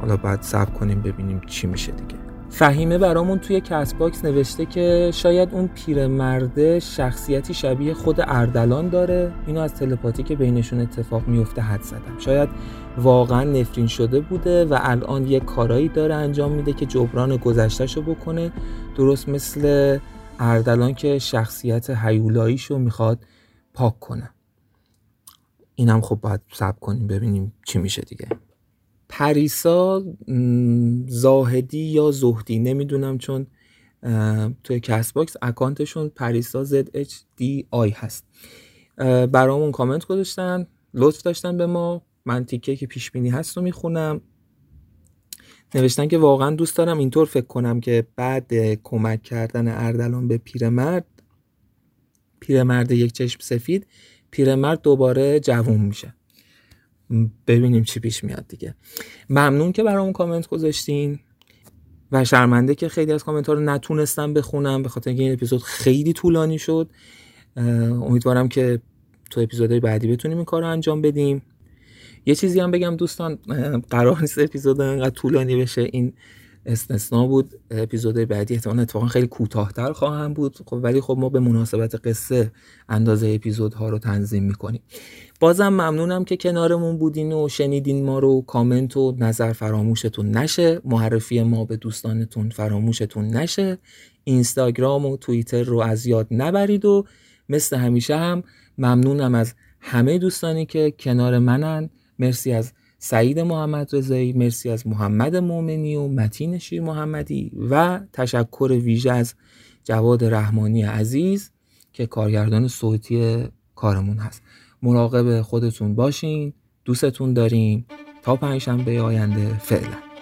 حالا باید صبر کنیم ببینیم چی میشه دیگه. فهیمه برامون توی CastBox نوشته که شاید اون پیرمرده شخصیتی شبیه خود اردلان داره. اینو از تله‌پاتی که بینشون اتفاق میفته حد زدم. شاید واقعا نفرین شده بوده و الان یه کارایی داره انجام میده که جبران گذشتهشو بکنه. درست مثل اردلان که شخصیت هیولاییشو می‌خواد پاک کنه. اینم خب باید صبر کنیم ببینیم چی میشه دیگه. پریسا زاهدی یا زهدی نمی‌دونم چون توی CastBox account شون پریسا ZHDI هست. برامون کامنت گذاشتن لطف داشتن به ما. من تیکه که پیش بینی هست رو می‌خونم. نوشتن که واقعا دوست دارم اینطور فکر کنم که بعد کمک کردن اردلان به پیرمرد پیرمرد یک چشم سفید پیرمرد دوباره جوون میشه. ببینیم چی پیش میاد دیگه. ممنون که برامون کامنت گذاشتین و شرمنده که خیلی از کامنت ها رو نتونستم بخونم به خاطر اینکه این اپیزود خیلی طولانی شد. امیدوارم که تو اپیزودهای بعدی بتونیم این کار رو انجام بدیم. یه چیزی هم بگم دوستان قرار نیست اپیزود انقدر طولانی بشه. این استثنا بود. اپیزود بعدی احتمالا اتفاقا خیلی کوتاهتر خواهم بود. خب ولی خب ما به مناسبت قصه اندازه اپیزودها رو تنظیم می‌کنیم. بازم ممنونم که کنارمون بودین و شنیدین ما رو. کامنت و نظر فراموشتون نشه. معرفی ما به دوستانتون فراموشتون نشه. اینستاگرام و توییتر رو از یاد نبرید و مثل همیشه هم ممنونم از همه دوستانی که کنار منن. مرسی از سعید محمد رضایی مرسی از محمد مومنی و متین شیر محمدی و تشکر ویژه از جواد رحمانی عزیز که کارگردان صوتی کارمون هست. مراقب خودتون باشین دوستتون داریم. تا پنجشنبه آینده فعلا.